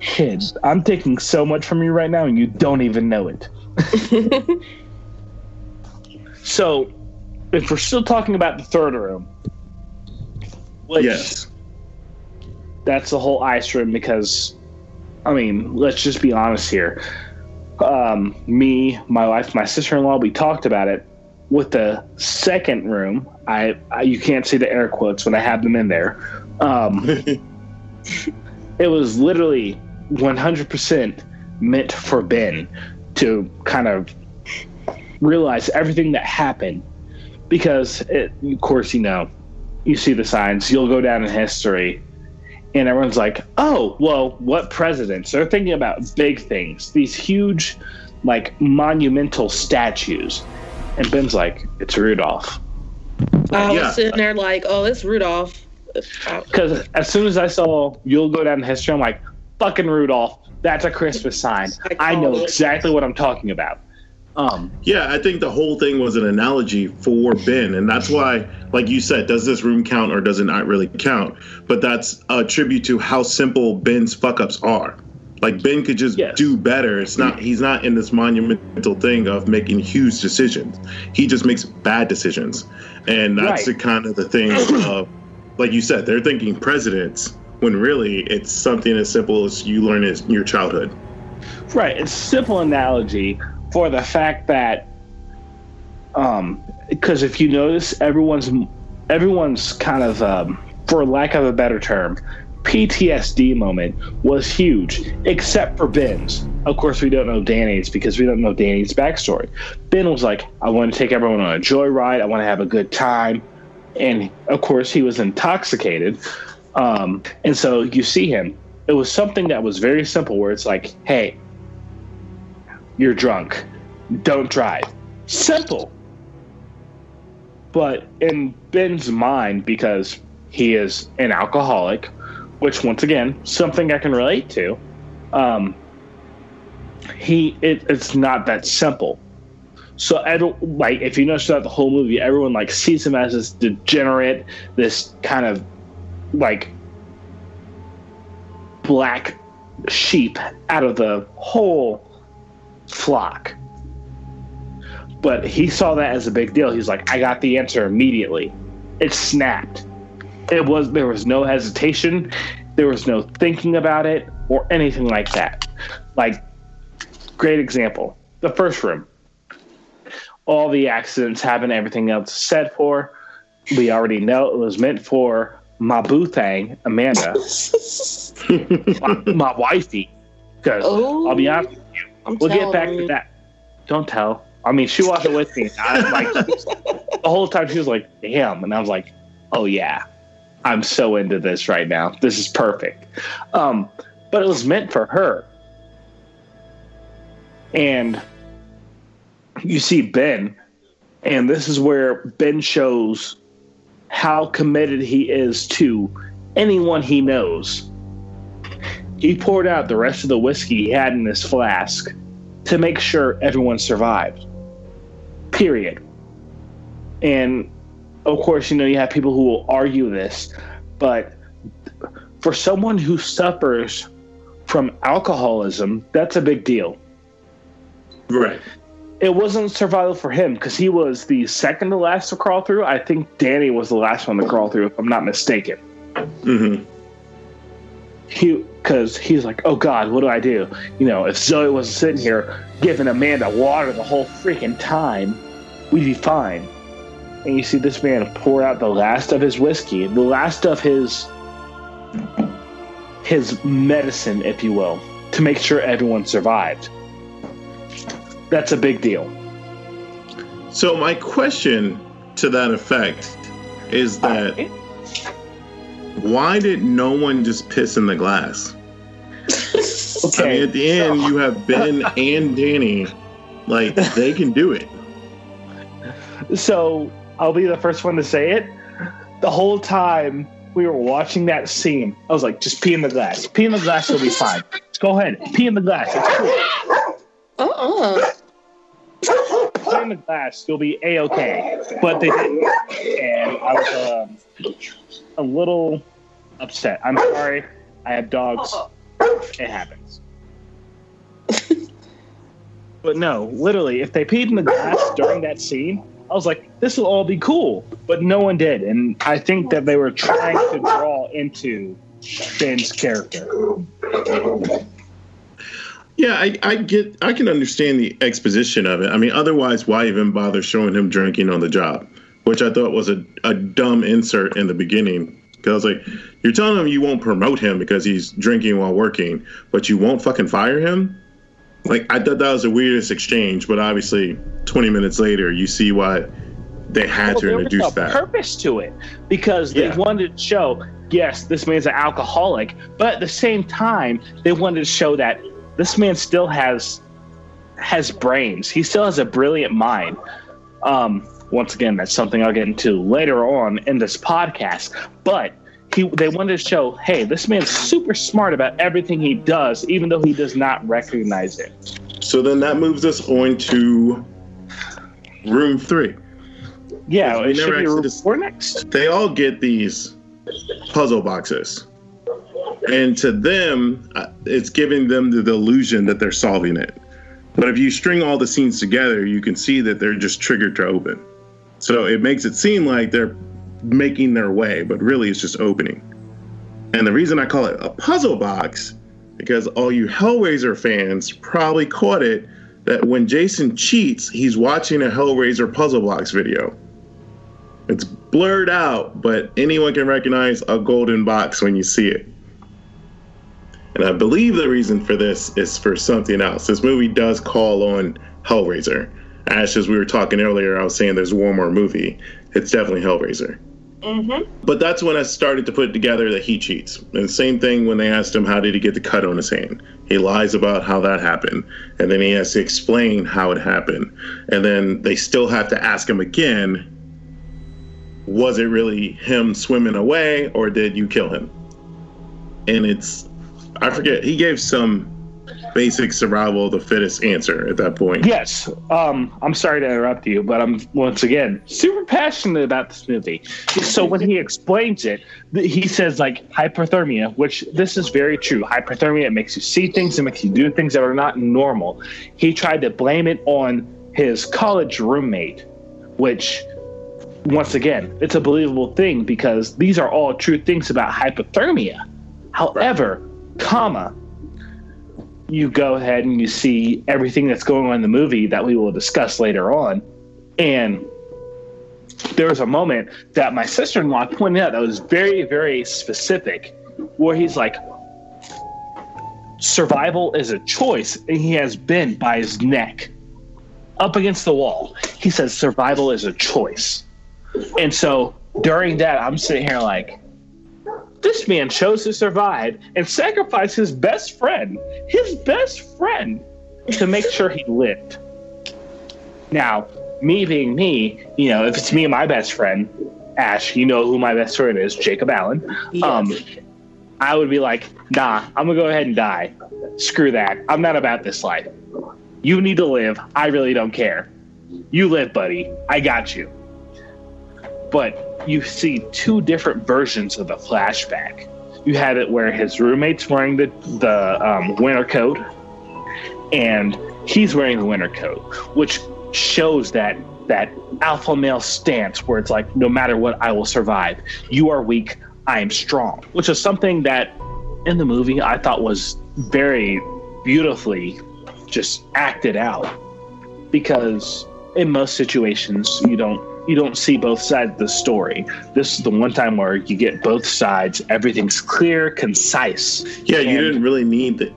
kid i'm taking so much from you right now and you don't even know it so if we're still talking about the third room which Yes. that's the whole ice room because i mean let's just be honest here um, me, my wife, my sister in law, we talked about it. With the second room, I, I you can't see the air quotes when I have them in there. Um, it was literally 100% meant for Ben to kind of realize everything that happened because, it, of course, you know, you see the signs, you'll go down in history. And everyone's like, oh, well, what presidents? They're thinking about big things, these huge, like, monumental statues. And Ben's like, it's Rudolph. I Yeah. was sitting there like, oh, it's Rudolph. Because as soon as I saw you'll go down in history, I'm like, fucking Rudolph. That's a Christmas sign. I know exactly what I'm talking about. Um, Yeah, I think the whole thing was an analogy for Ben, and that's why, like you said, does this room count or does it not really count? But that's a tribute to how simple Ben's fuck ups are. Like Ben could just Yes. do better. It's not he's not in this monumental thing of making huge decisions. He just makes bad decisions, and that's Right. the kind of the thing of, like you said, they're thinking presidents when really it's something as simple as you learn in your childhood. Right. It's simple analogy for the fact that, um, because if you notice, everyone's everyone's kind of, um, for lack of a better term, PTSD moment was huge, except for Ben's. Of course, we don't know Danny's because we don't know Danny's backstory. Ben was like, "I want to take everyone on a joyride. I want to have a good time," and of course, he was intoxicated. Um, and so you see him. It was something that was very simple, where it's like, "Hey, you're drunk. Don't drive. Simple. But in Ben's mind, because he is an alcoholic, which once again, something I can relate to, um, he it, it's not that simple. So every, like if you notice throughout the whole movie, everyone like sees him as this degenerate, this kind of like black sheep out of the whole flock. But he saw that as a big deal. He's like, I got the answer immediately. It snapped. It was there was no hesitation, there was no thinking about it or anything like that. Like great example. The first room. All the accidents happen, everything else is set for. We already know it was meant for my boo thing, Amanda, my, my wifey. Because Oh, I'll be honest I'm We'll get back to that. Don't tell. I mean, she wasn't with me. I, like the whole time, she was like, "Damn," and I was like, "Oh yeah, I'm so into this right now. This is perfect." Um, but it was meant for her, and you see Ben, and this is where Ben shows how committed he is to anyone he knows. He poured out the rest of the whiskey he had in his flask to make sure everyone survived. Period. And of course, you know, you have people who will argue this, but for someone who suffers from alcoholism, that's a big deal. Right. It wasn't survival for him because he was the second to last to crawl through. I think Danny was the last one to crawl through, if I'm not mistaken. hmm he because he's like, oh God, what do I do? You know, if Zoe was sitting here giving Amanda water the whole freaking time, we'd be fine. And you see this man pour out the last of his whiskey, the last of his his medicine, if you will, to make sure everyone survived. That's a big deal. So my question to that effect is uh, that why did no one just piss in the glass? I mean, at the end, you have Ben and Danny, like they can do it. So I'll be the first one to say it. The whole time we were watching that scene, I was like, just pee in the glass. Pee in the glass will be fine. Go ahead, pee in the glass. It's cool. Uh-uh. Pee in the glass, you'll be a okay. But they didn't, and I was um, a little upset. I'm sorry. I have dogs. It happens. but no, literally, if they peed in the glass during that scene, I was like, this will all be cool. But no one did. And I think that they were trying to draw into Ben's character. Yeah, I, I get, I can understand the exposition of it. I mean, otherwise, why even bother showing him drinking on the job? Which I thought was a, a dumb insert in the beginning. Because I was like, you're telling him you won't promote him because he's drinking while working, but you won't fucking fire him? Like, I thought that was the weirdest exchange, but obviously, 20 minutes later, you see why they had Well, to there was introduce a that. purpose to it because they Yeah. wanted to show, yes, this man's an alcoholic, but at the same time, they wanted to show that this man still has has brains. He still has a brilliant mind. Um, once again, that's something I'll get into later on in this podcast. But he, they wanted to show, hey, this man's super smart about everything he does, even though he does not recognize it. So then that moves us on to room three. Yeah, We never actually dis- we're next. they all get these puzzle boxes and to them uh, it's giving them the illusion that they're solving it but if you string all the scenes together you can see that they're just triggered to open so it makes it seem like they're making their way but really it's just opening and the reason i call it a puzzle box because all you hellraiser fans probably caught it that when jason cheats he's watching a hellraiser puzzle box video it's blurred out, but anyone can recognize a golden box when you see it. And I believe the reason for this is for something else. This movie does call on Hellraiser. Ash, as we were talking earlier, I was saying there's one more movie. It's definitely Hellraiser. Mm-hmm. But that's when I started to put together that he cheats. And the same thing when they asked him how did he get the cut on his hand. He lies about how that happened, and then he has to explain how it happened. And then they still have to ask him again, was it really him swimming away or did you kill him? And it's I forget, he gave some basic survival of the fittest answer at that point. Yes. Um, I'm sorry to interrupt you, but I'm once again super passionate about this movie. So when he explains it, he says like hypothermia, which this is very true. Hypothermia it makes you see things, it makes you do things that are not normal. He tried to blame it on his college roommate, which once again, it's a believable thing because these are all true things about hypothermia. However, comma, you go ahead and you see everything that's going on in the movie that we will discuss later on. And there was a moment that my sister in law pointed out that was very, very specific, where he's like, survival is a choice, and he has been by his neck up against the wall. He says, survival is a choice. And so during that, I'm sitting here like, this man chose to survive and sacrifice his best friend, his best friend, to make sure he lived. Now, me being me, you know, if it's me and my best friend, Ash, you know who my best friend is, Jacob Allen. Um, I would be like, nah, I'm gonna go ahead and die. Screw that. I'm not about this life. You need to live. I really don't care. You live, buddy. I got you. But you see two different versions of the flashback. You had it where his roommate's wearing the the um, winter coat, and he's wearing the winter coat, which shows that that alpha male stance where it's like, no matter what, I will survive. You are weak, I am strong, which is something that in the movie I thought was very beautifully just acted out because in most situations you don't you don't see both sides of the story. This is the one time where you get both sides. Everything's clear, concise. Yeah, you didn't really need that.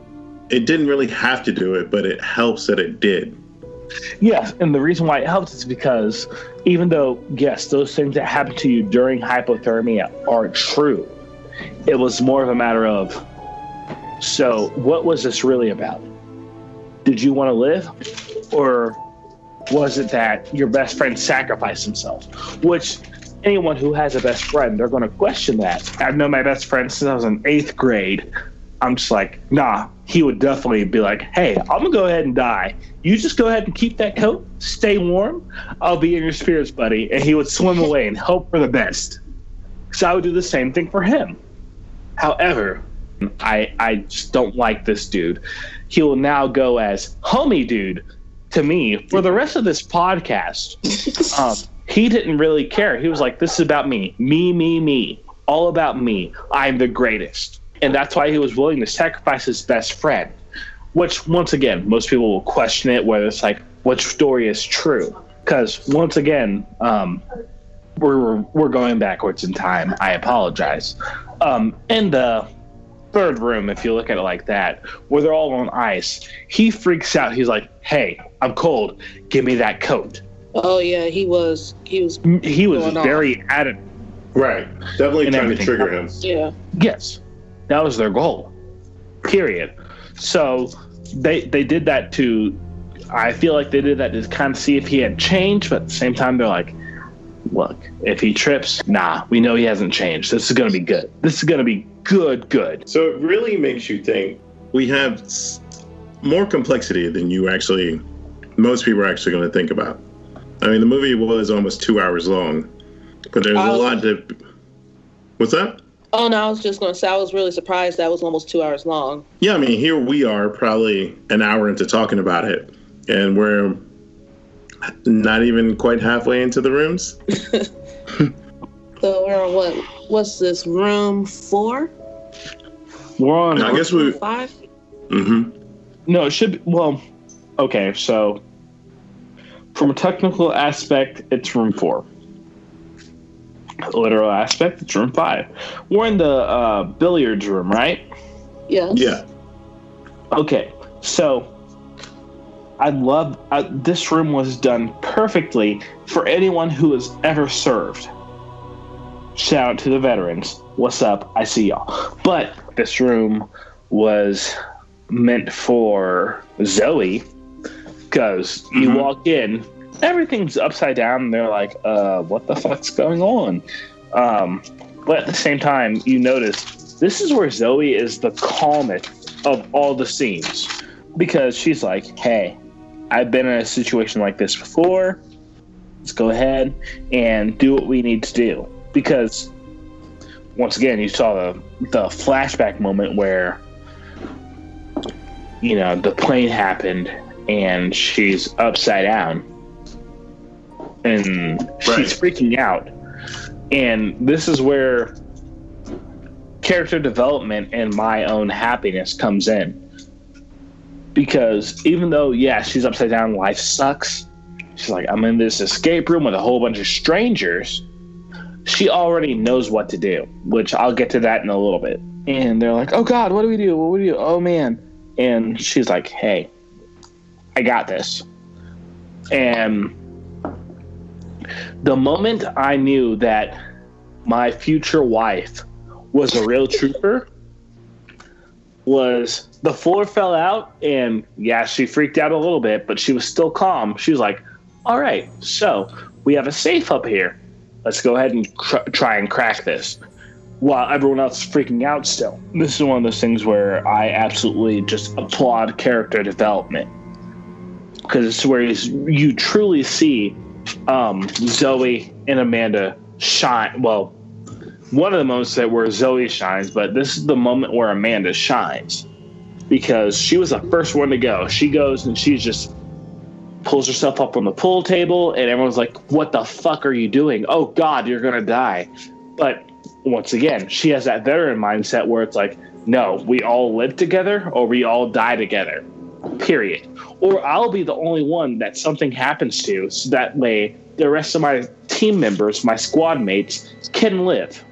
It didn't really have to do it, but it helps that it did. Yes, and the reason why it helps is because even though yes, those things that happen to you during hypothermia are true, it was more of a matter of so what was this really about? Did you want to live, or was it that your best friend sacrificed himself? Which anyone who has a best friend, they're going to question that. I've known my best friend since I was in eighth grade. I'm just like, nah, he would definitely be like, hey, I'm gonna go ahead and die. You just go ahead and keep that coat, stay warm. I'll be in your spirits, buddy. And he would swim away and hope for the best. So I would do the same thing for him. However, I I just don't like this dude. He will now go as homie dude to me for the rest of this podcast. Um, he didn't really care. He was like, "This is about me, me, me, me, all about me. I'm the greatest." And that's why he was willing to sacrifice his best friend. which once again, most people will question it whether it's like which story is true. Because once again, um, we're we're going backwards in time. I apologize. Um, in the third room, if you look at it like that, where they're all on ice, he freaks out. He's like, "Hey, I'm cold. Give me that coat." Oh yeah, he was. He was. He was Going on. very adamant. Right. Definitely And trying to trigger him. Yeah. Yes, that was their goal. Period. So they they did that to. I feel like they did that to kind of see if he had changed, but at the same time, they're like, "Look, if he trips, nah, we know he hasn't changed. This is gonna be good. This is gonna be good, good." So it really makes you think we have more complexity than you actually, most people are actually going to think about. I mean, the movie was almost two hours long, but there's a I was- lot to. What's that? Oh no, I was just gonna say I was really surprised that was almost two hours long. Yeah, I mean, here we are probably an hour into talking about it, and we're not even quite halfway into the rooms. So we're on what? What's this room four? We're on. I guess we. Five. Mm-hmm. No, it should be. Well, okay, so from a technical aspect, it's room four. Literal aspect, it's room five. We're in the uh, billiards room, right? Yes. Yeah. Okay, so I love uh, this room was done perfectly for anyone who has ever served. Shout out to the veterans. What's up? I see y'all. But this room was meant for Zoe because you Mhm. walk in, everything's upside down, and they're like, uh, what the fuck's going on? Um, but at the same time, you notice this is where Zoe is the calmest of all the scenes because she's like, hey, I've been in a situation like this before. Let's go ahead and do what we need to do. Because once again, you saw the, the flashback moment where, you know, the plane happened and she's upside down and she's freaking out. And this is where character development and my own happiness comes in. Because even though, yeah, she's upside down, life sucks. She's like, I'm in this escape room with a whole bunch of strangers. She already knows what to do, which I'll get to that in a little bit. And they're like, oh God, what do we do? What do we do? Oh man. And she's like, hey, I got this. And the moment I knew that my future wife was a real trooper was the floor fell out and yeah she freaked out a little bit but she was still calm. She was like all right so we have a safe up here. Let's go ahead and cr- try and crack this. While everyone else is freaking out still. This is one of those things where i absolutely just applaud character development. Because it's where you truly see um, zoe and amanda shine well one of the moments that where Zoe shines, but this is the moment where Amanda shines because she was the first one to go. She goes and she just pulls herself up on the pool table, and everyone's like, "What the fuck are you doing? Oh God, you're gonna die!" But once again, she has that veteran mindset where it's like, "No, we all live together, or we all die together." Period. Or I'll be the only one that something happens to, so that way the rest of my team members, my squad mates, can live.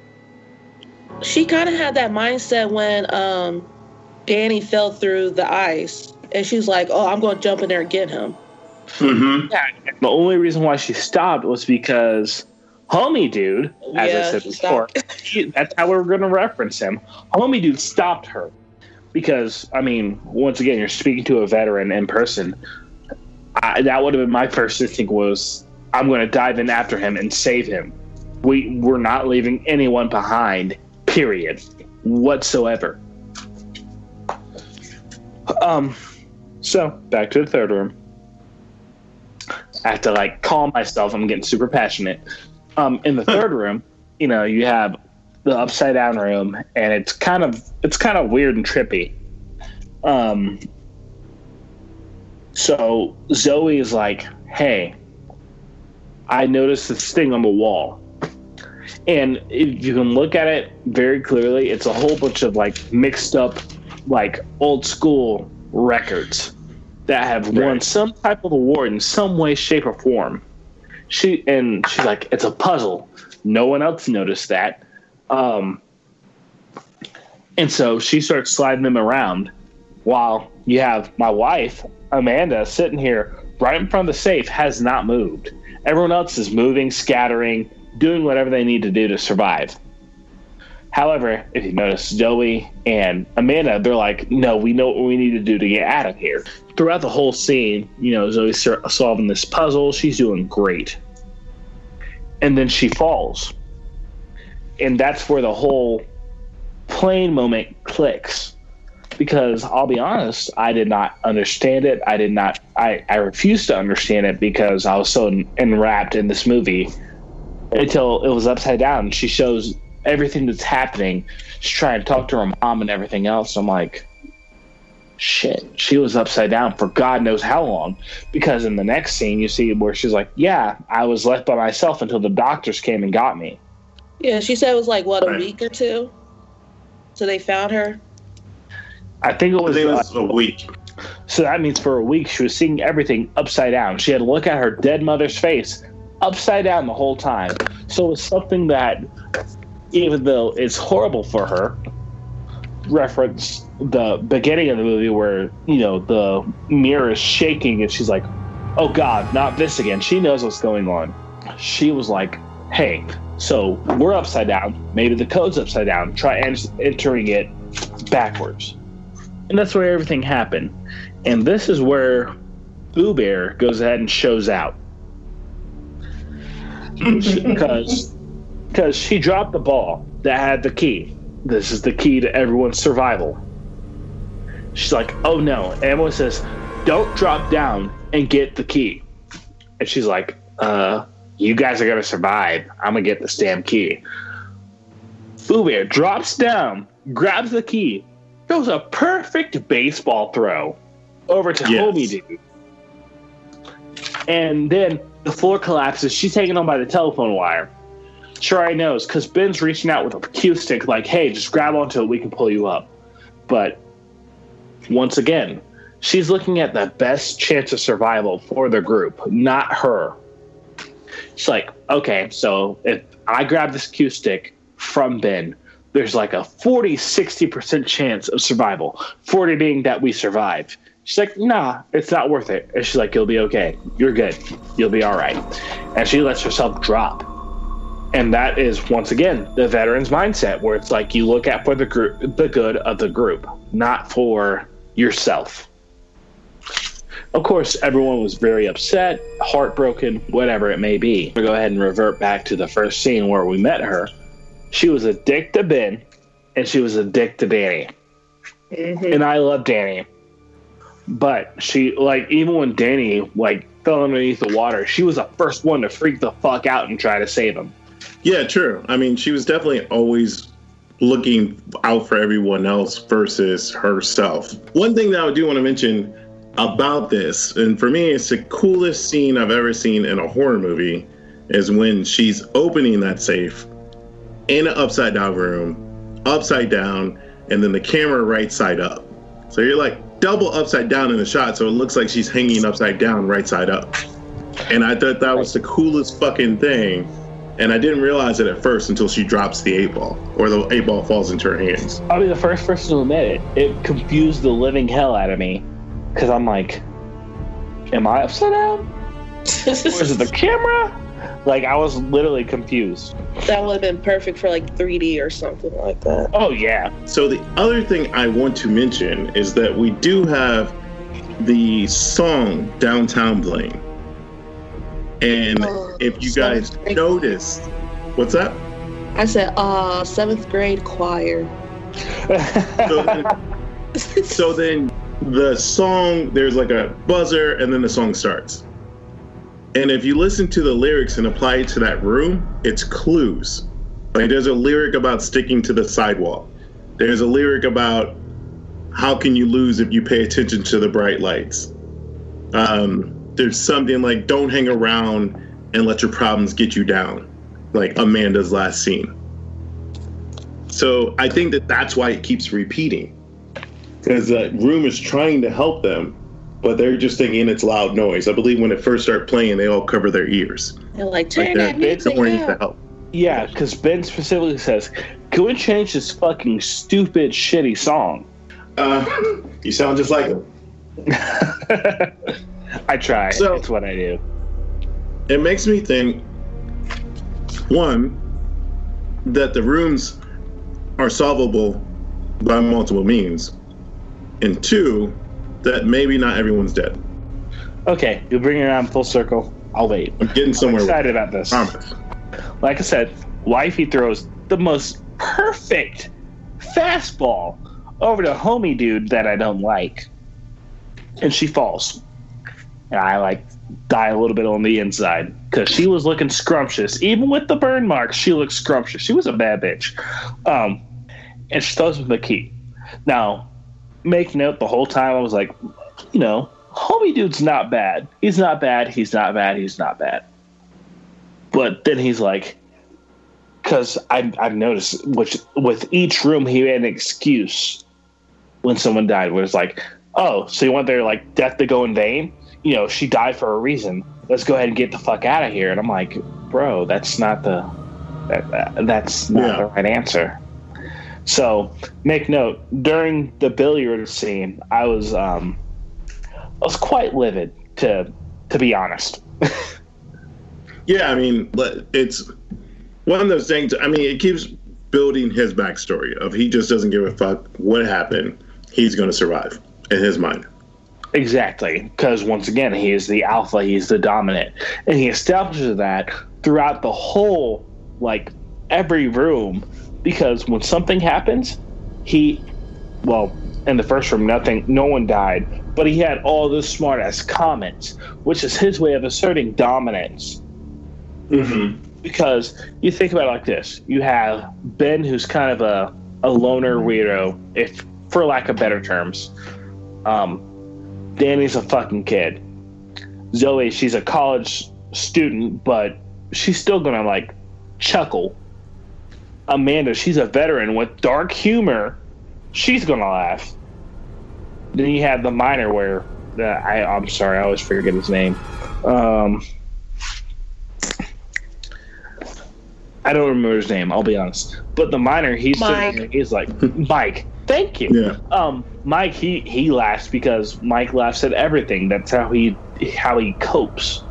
She kind of had that mindset when um, Danny fell through the ice, and she's like, "Oh, I'm going to jump in there and get him." hmm Yeah, the only reason why she stopped was because homie dude, as Yeah, I said before, he, that's how we're going to reference him. Homie dude stopped her because, I mean, once again, you're speaking to a veteran in person. I, that would have been my first instinct was I'm going to dive in after him and save him. We we're not leaving anyone behind. Period. Whatsoever. Um. So back to the third room. I have to like calm myself. I'm getting super passionate. Um, in the third room, you know, you have the upside down room, and it's kind of it's kind of weird and trippy. Um, so Zoe is like, "Hey, I noticed this thing on the wall." And if you can look at it very clearly, it's a whole bunch of like mixed up, like old school records that have won some type of award in some way, shape, or form. She and she's like, it's a puzzle. No one else noticed that. Um, and so she starts sliding them around while you have my wife, Amanda, sitting here right in front of the safe, has not moved. Everyone else is moving, scattering, doing whatever they need to do to survive. However, if you notice, Joey and Amanda, they're like, no, we know what we need to do to get out of here. Throughout the whole scene, you know, Zoe's solving this puzzle. She's doing great. And then she falls. And that's where the whole plane moment clicks. Because I'll be honest, I did not understand it. I did not, I, I refused to understand it because I was so en- enwrapped in this movie until it was upside down. She shows everything that's happening. She's trying to talk to her mom and everything else. I'm like, shit, she was upside down for God knows how long. Because in the next scene, you see where she's like, yeah, I was left by myself until the doctors came and got me. Yeah, she said it was like what a Right. week or two. So they found her. I think it was, think it uh, a week. so that means for a week she was seeing everything upside down. She had to look at her dead mother's face upside down the whole time. So it's something that, even though it's horrible for her, reference the beginning of the movie where you know the mirror is shaking and she's like, "Oh God, not this again." She knows what's going on. She was like, "Hey, so we're upside down. Maybe the code's upside down. Try entering it backwards." And that's where everything happened. And this is where Boo Bear goes ahead and shows out. Because because she dropped the ball that had the key. This is the key to everyone's survival. She's like, oh no. And Emily says, don't drop down and get the key. And she's like, uh, you guys are gonna survive. I'm gonna get this damn key. Boo Bear drops down, grabs the key, throws a perfect baseball throw over to Yes. Homie Dude. And then the floor collapses. She's taken on by the telephone wire. Shirai knows because Ben's reaching out with a cue stick, like, hey, just grab onto it. We can pull you up. But once again, she's looking at the best chance of survival for the group, not her. She's like, okay, so if I grab this cue stick from Ben, there's like a 40, 60% chance of survival. 40 being that we survive. She's like, nah, it's not worth it. And she's like, you'll be okay. You're good. You'll be all right. And she lets herself drop. And that is once again the veteran's mindset, where it's like you look out for the group, the good of the group, not for yourself. Of course, everyone was very upset, heartbroken, whatever it may be. We go ahead and revert back to the first scene where we met her. She was a dick to Ben, and she was a dick to Danny. Mm-hmm. And I love Danny, but she like even when Danny like fell underneath the water, she was the first one to freak the fuck out and try to save him. Yeah, true. I mean, she was definitely always looking out for everyone else versus herself. One thing that I do want to mention about this, and for me, it's the coolest scene I've ever seen in a horror movie, is when she's opening that safe in an upside down room, upside down, and then the camera right side up. So you're like double upside down in the shot, so it looks like she's hanging upside down, right side up. And I thought that was the coolest fucking thing. And I didn't realize it at first until she drops the eight ball, or the eight ball falls into her hands. I'll be the first person to admit it. It confused the living hell out of me because I'm like, am I upside down? Or is it the camera? Like I was literally confused. that would have been perfect for like 3D or something like that. Oh yeah, So the other thing I want to mention is that we do have the song Downtown Bling. And Oh, if you guys noticed, what's up? I said, uh, seventh grade choir. So then, so then the song, there's like a buzzer, and then the song starts. And if you listen to the lyrics and apply it to that room, it's clues. Like there's a lyric about sticking to the sidewalk. There's a lyric about how can you lose if you pay attention to the bright lights. Um, there's something like don't hang around and let your problems get you down, like Amanda's last scene. So I think that that's why it keeps repeating. because the room is trying to help them, but they're just thinking it's loud noise. I believe when it first started playing, they all cover their ears. They're like, turn Like that they're music ignoring the up. help. Yeah, because Ben specifically says, "Can we change this fucking stupid, shitty song?" Uh, you sound just like them. I try. So- it's what I do. It makes me think one that the rooms are solvable by multiple means, and two that maybe not everyone's dead. Okay, you bring it around full circle. I'll wait. I'm getting somewhere. I'm excited about this. Promise. Like I said, Wifey throws the most perfect fastball over to homie dude that I don't like, and she falls. And I like die a little bit on the inside because she was looking scrumptious. Even with the burn marks, she looked scrumptious. She was a bad bitch. Um, and she throws with the key. Now, make note the whole time I was like, you know, homie dude's not bad. He's not bad. He's not bad. He's not bad. But then he's like, because I've, I've noticed which with each room he had an excuse when someone died where it's like oh so you want their like death to go in vain you know she died for a reason let's go ahead and get the fuck out of here and i'm like bro that's not the that, that- that's not Yeah. the right answer so make note during the billiard scene i was um i was quite livid to to be honest Yeah, I mean, but it's one of those things. I mean, it keeps building his backstory of he just doesn't give a fuck what happened. He's going to survive in his mind. Exactly, because once again, he is the alpha, he's the dominant, and he establishes that throughout the whole, like every room. Because when something happens, he, well, in the first room, nothing, no one died, but he had all this smart ass comments, which is his way of asserting dominance. Mm-hmm. Because you think about it like this: you have Ben, who's kind of a a loner weirdo, if for lack of better terms. Um, Danny's a fucking kid. Zoe, she's a college student, but she's still gonna like chuckle. Amanda, she's a veteran with dark humor. She's gonna laugh. Then you have the minor where uh, I I'm sorry, I always forget his name. Um, I don't remember his name. I'll be honest. But the minor, he's sitting Mike. he's like Mike. Thank you. Yeah. um mike he he laughs because mike laughs at everything. That's how he how he copes.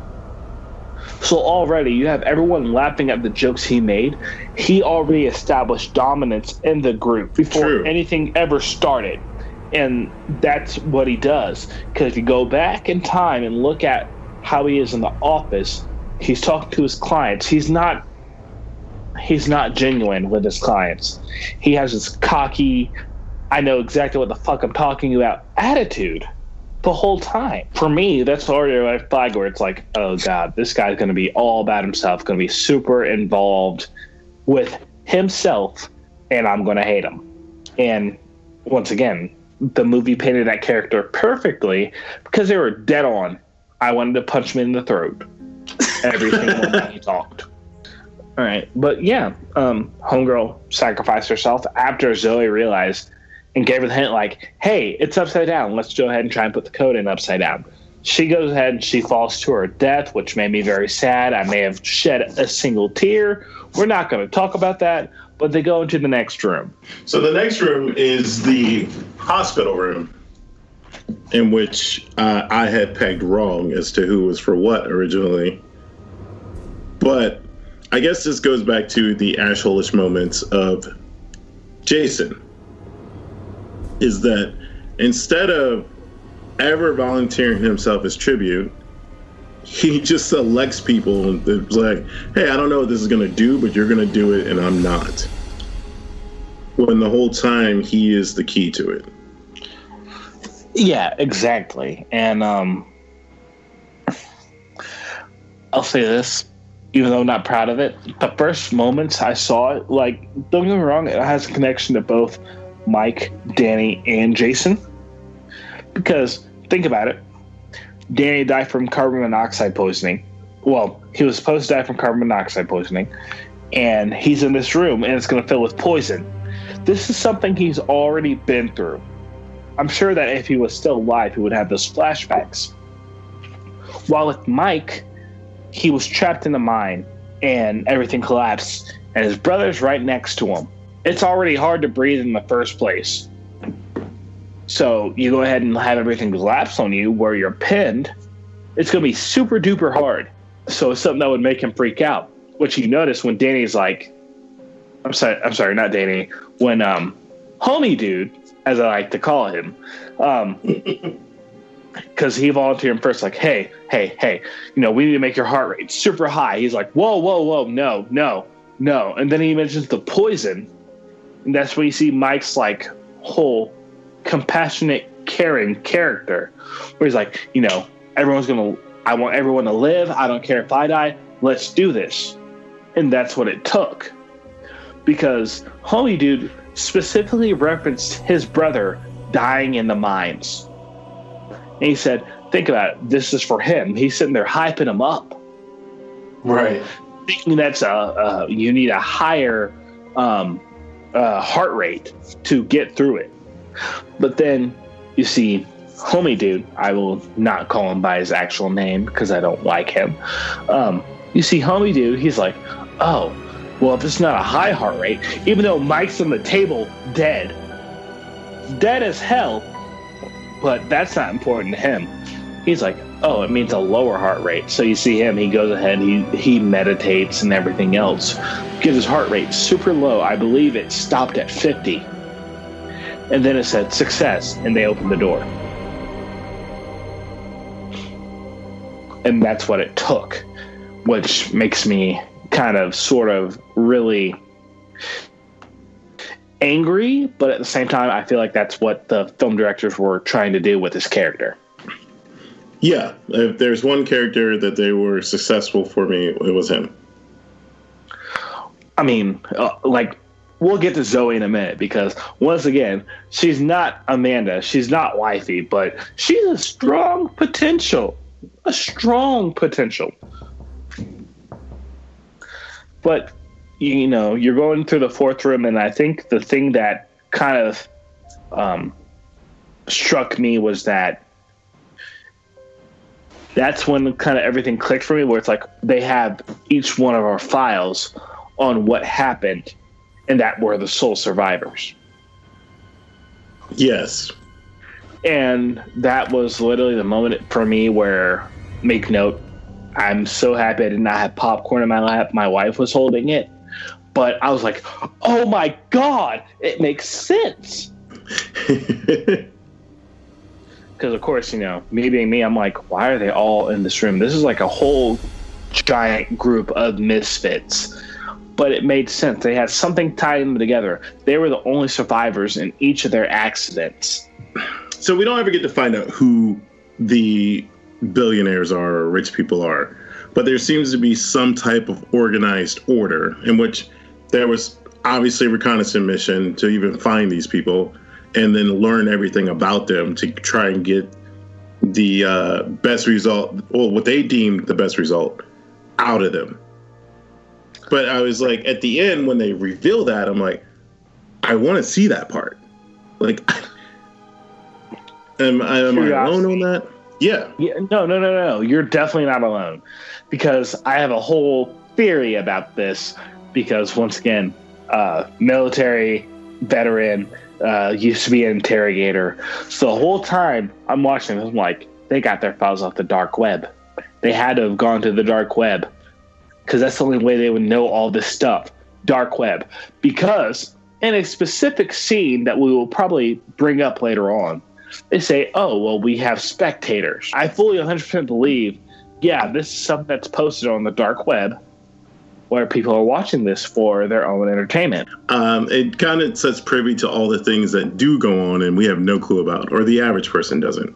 So already you have everyone laughing at the jokes he made. He already established dominance in the group before True. anything ever started. And that's what he does. Because if you go back in time and look at how he is in the office he's talking to his clients. He's not he's not genuine with his clients. He has this cocky I know exactly what the fuck I'm talking about attitude the whole time. For me, that's already a red flag where it's like, oh god, this guy's going to be all about himself, going to be super involved with himself, and I'm going to hate him. And once again, the movie painted that character perfectly because they were dead on. I wanted to punch him in the throat every single time he talked. All right, but yeah, um, homegirl sacrificed herself after Zoe realized and gave her the hint like, "Hey, it's upside down. Let's go ahead and try and put the code in upside down." She goes ahead and she falls to her death, which made me very sad. I may have shed a single tear. We're not going to talk about that, but they go into the next room. So the next room is the hospital room, in which uh, I had pegged wrong as to who was for what originally. But I guess this goes back to the ashholish moments of Jason. Is that instead of ever volunteering himself as tribute, he just selects people and it's like, hey, I don't know what this is to do, but you're to do it, and I'm not when the whole time he is the key to it. Yeah, exactly. And um I'll say this, even though I'm not proud of it, the first moments I saw it, like, don't get me wrong, it has a connection to both Mike, Danny, and Jason. Because think about it. Danny died from carbon monoxide poisoning. Well, he was supposed to die from carbon monoxide poisoning, and he's in this room and it's gonna fill with poison. This is something he's already been through I'm sure that if he was still alive, he would have those flashbacks. While with Mike, he was trapped in the mine and everything collapsed, and his brother's right next to him. It's already hard to breathe in the first place. So you go ahead and have everything collapse on you where you're pinned. It's going to be super duper hard. So it's something that would make him freak out. Which you notice when Danny's like, I'm sorry, I'm sorry, not Danny. When um, homie dude, as I like to call him, um, because he volunteered first, like, hey, hey, hey, you know, we need to make your heart rate super high. He's like, whoa, whoa, whoa, no, no, no. And then he mentions the poison. And that's where you see Mike's like whole compassionate, caring character, where he's like, you know, everyone's gonna, I want everyone to live. I don't care if I die. Let's do this. And that's what it took. Because Homie Dude specifically referenced his brother dying in the mines. And he said, think about it. This is for him. He's sitting there hyping him up. Right. Thinking that's a, uh, you need a higher um, uh, heart rate to get through it. But then you see homie dude, I will not call him by his actual name because I don't like him. Um, you see homie dude, he's like, oh, well, if it's not a high heart rate, even though Mike's on the table dead, dead as hell, but that's not important to him. He's like, oh, it means a lower heart rate. So you see him, he goes ahead, he he meditates and everything else. Gives his heart rate super low. I believe it stopped at 50. And then it said success, and they opened the door. And that's what it took, which makes me kind of sort of really angry, but at the same time, I feel like that's what the film directors were trying to do with this character. Yeah, if there's one character that they were successful for me, it was him. I mean, uh, like we'll get to Zoe in a minute because once again, she's not Amanda, she's not wifey, but she's a strong potential, a strong potential. But you know, you're going through the fourth room, and I think the thing that kind of um, struck me was that that's when kind of everything clicked for me, where it's like they have each one of our files on what happened, and that were the sole survivors. Yes. And that was literally the moment for me where, make note, I'm so happy I did not have popcorn in my lap. My wife was holding it. But I was like, oh my God, it makes sense. Because, of course, you know, me being me, I'm like, why are they all in this room? This is like a whole giant group of misfits. But it made sense. They had something tying them together. They were the only survivors in each of their accidents. So we don't ever get to find out who the billionaires are or rich people are. But there seems to be some type of organized order in which there was obviously a reconnaissance mission to even find these people and then learn everything about them to try and get the uh, best result, or what they deemed the best result, out of them. But I was like, at the end, when they reveal that, I'm like, I want to see that part. Like, am, am I alone on that? Yeah. yeah. No, no, no, no. You're definitely not alone because I have a whole theory about this. Because once again, uh, military veteran, uh, used to be an interrogator. So the whole time I'm watching this, I'm like, they got their files off the dark web. They had to have gone to the dark web because that's the only way they would know all this stuff. Dark web. Because in a specific scene that we will probably bring up later on, they say, oh, well, we have spectators. I fully 100% believe, yeah, this is something that's posted on the dark web where people are watching this for their own entertainment. Um, it kind of sets privy to all the things that do go on and we have no clue about, or the average person doesn't.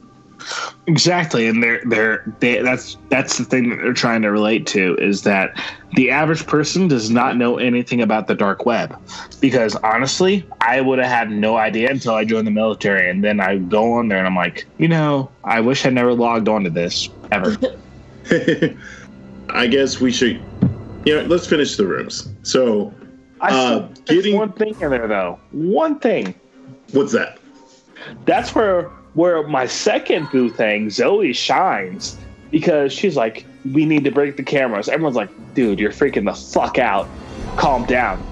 Exactly, and they're they're they, that's that's the thing that they're trying to relate to is that the average person does not know anything about the dark web, because honestly, I would have had no idea until I joined the military, and then I go on there and I'm like, you know, I wish I never logged on to this ever. I guess we should, you know, let's finish the rooms. So, I uh, getting one thing in there though, one thing. What's that? that's where where my second boo thing, Zoe shines because she's like, we need to break the cameras. Everyone's like, dude, you're freaking the fuck out. Calm down.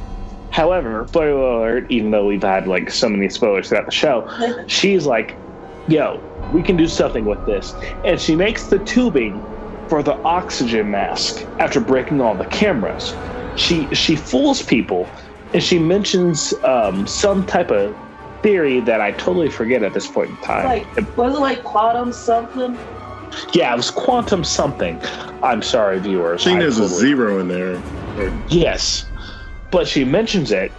However, spoiler alert, even though we've had like so many spoilers throughout the show, she's like, yo, we can do something with this. And she makes the tubing for the oxygen mask after breaking all the cameras. She she fools people and she mentions um, some type of theory that I totally forget at this point in time. Like was it like quantum something? Yeah, it was quantum something. I'm sorry, viewers. I think there's totally- a zero in there. Or- Yes, but she mentions it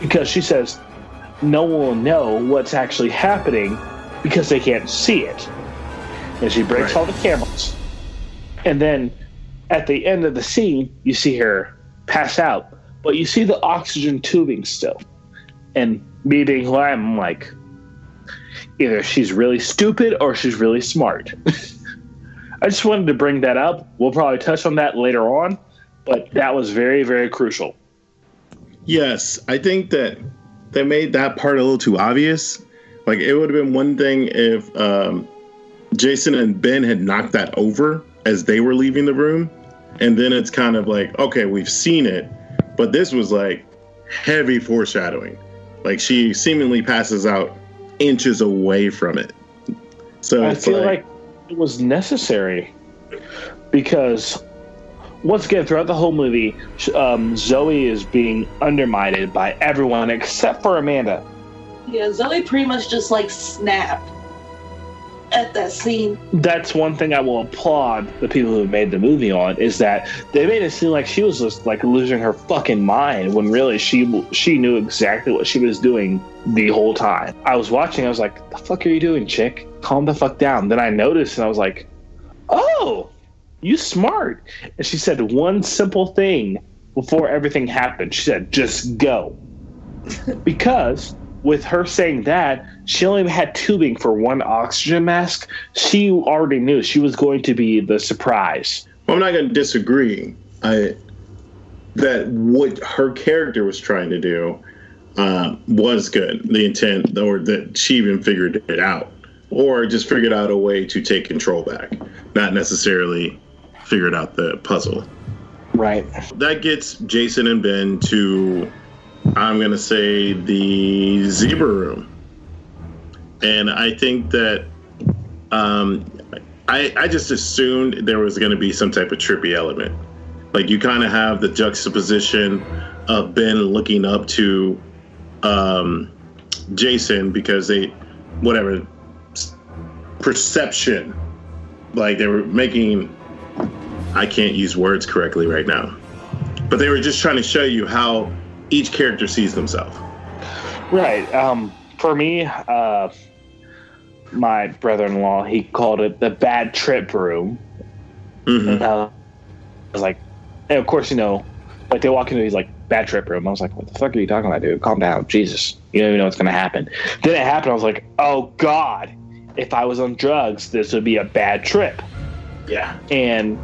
because she says no one will know what's actually happening because they can't see it. And she breaks Right. all the cameras. And then at the end of the scene, you see her pass out, but you see the oxygen tubing still. And me being who I am, I'm like, either she's really stupid or she's really smart. I just wanted to bring that up. We'll probably touch on that later on, but that was very, very crucial. Yes, I think that they made that part a little too obvious. Like it would have been one thing if um, Jason and Ben had knocked that over as they were leaving the room, and then it's kind of like, okay, we've seen it, but this was like heavy foreshadowing. Like she seemingly passes out inches away from it. So I feel like, like it was necessary because once again, throughout the whole movie, um, Zoe is being undermined by everyone except for Amanda. Yeah, Zoe pretty much just like snapped at that scene. That's one thing I will applaud the people who made the movie on is that they made it seem like she was just like losing her fucking mind when really she she knew exactly what she was doing the whole time. I was watching, I was like, "The fuck are you doing, chick? Calm the fuck down." Then I noticed, and I was like, "Oh, you smart." And she said one simple thing before everything happened. She said, "Just go," because with her saying that, she only had tubing for one oxygen mask. She already knew she was going to be the surprise. I'm not going to disagree. I that what her character was trying to do uh, was good. The intent, or that she even figured it out, or just figured out a way to take control back, not necessarily figured out the puzzle. Right. That gets Jason and Ben to, I'm going to say, the zebra room. And I think that um, I, I just assumed there was going to be some type of trippy element. Like you kind of have the juxtaposition of Ben looking up to um, Jason because they, whatever, perception. Like they were making, I can't use words correctly right now, but they were just trying to show you how each character sees themselves. Right. Um, for me, uh, my brother-in-law he called it the bad trip room. hmm And I was like, and of course, you know, like they walk into he's like bad trip room. I was like, what the fuck are you talking about, dude? Calm down, Jesus. You don't even know what's gonna happen. Then it happened. I was like, oh God, if I was on drugs, this would be a bad trip. Yeah. And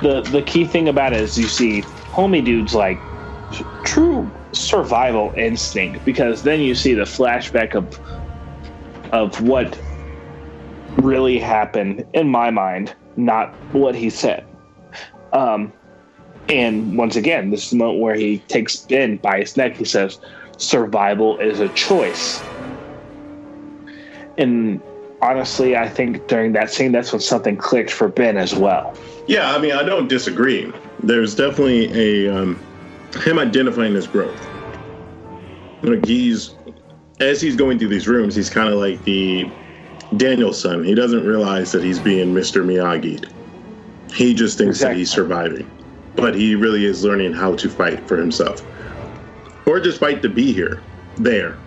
the the key thing about it is you see homie dude's like true survival instinct because then you see the flashback of of what really happened in my mind, not what he said. Um, and once again, this is the moment where he takes Ben by his neck. He says, "Survival is a choice." And honestly, I think during that scene, that's when something clicked for Ben as well. Yeah, I mean, I don't disagree. There's definitely a um, him identifying his growth. Like he's as he's going through these rooms, he's kind of like the Daniel-san. He doesn't realize that he's being Mr. Miyagi. He just thinks that he's surviving, but he really is learning how to fight for himself, or just fight to be here, there,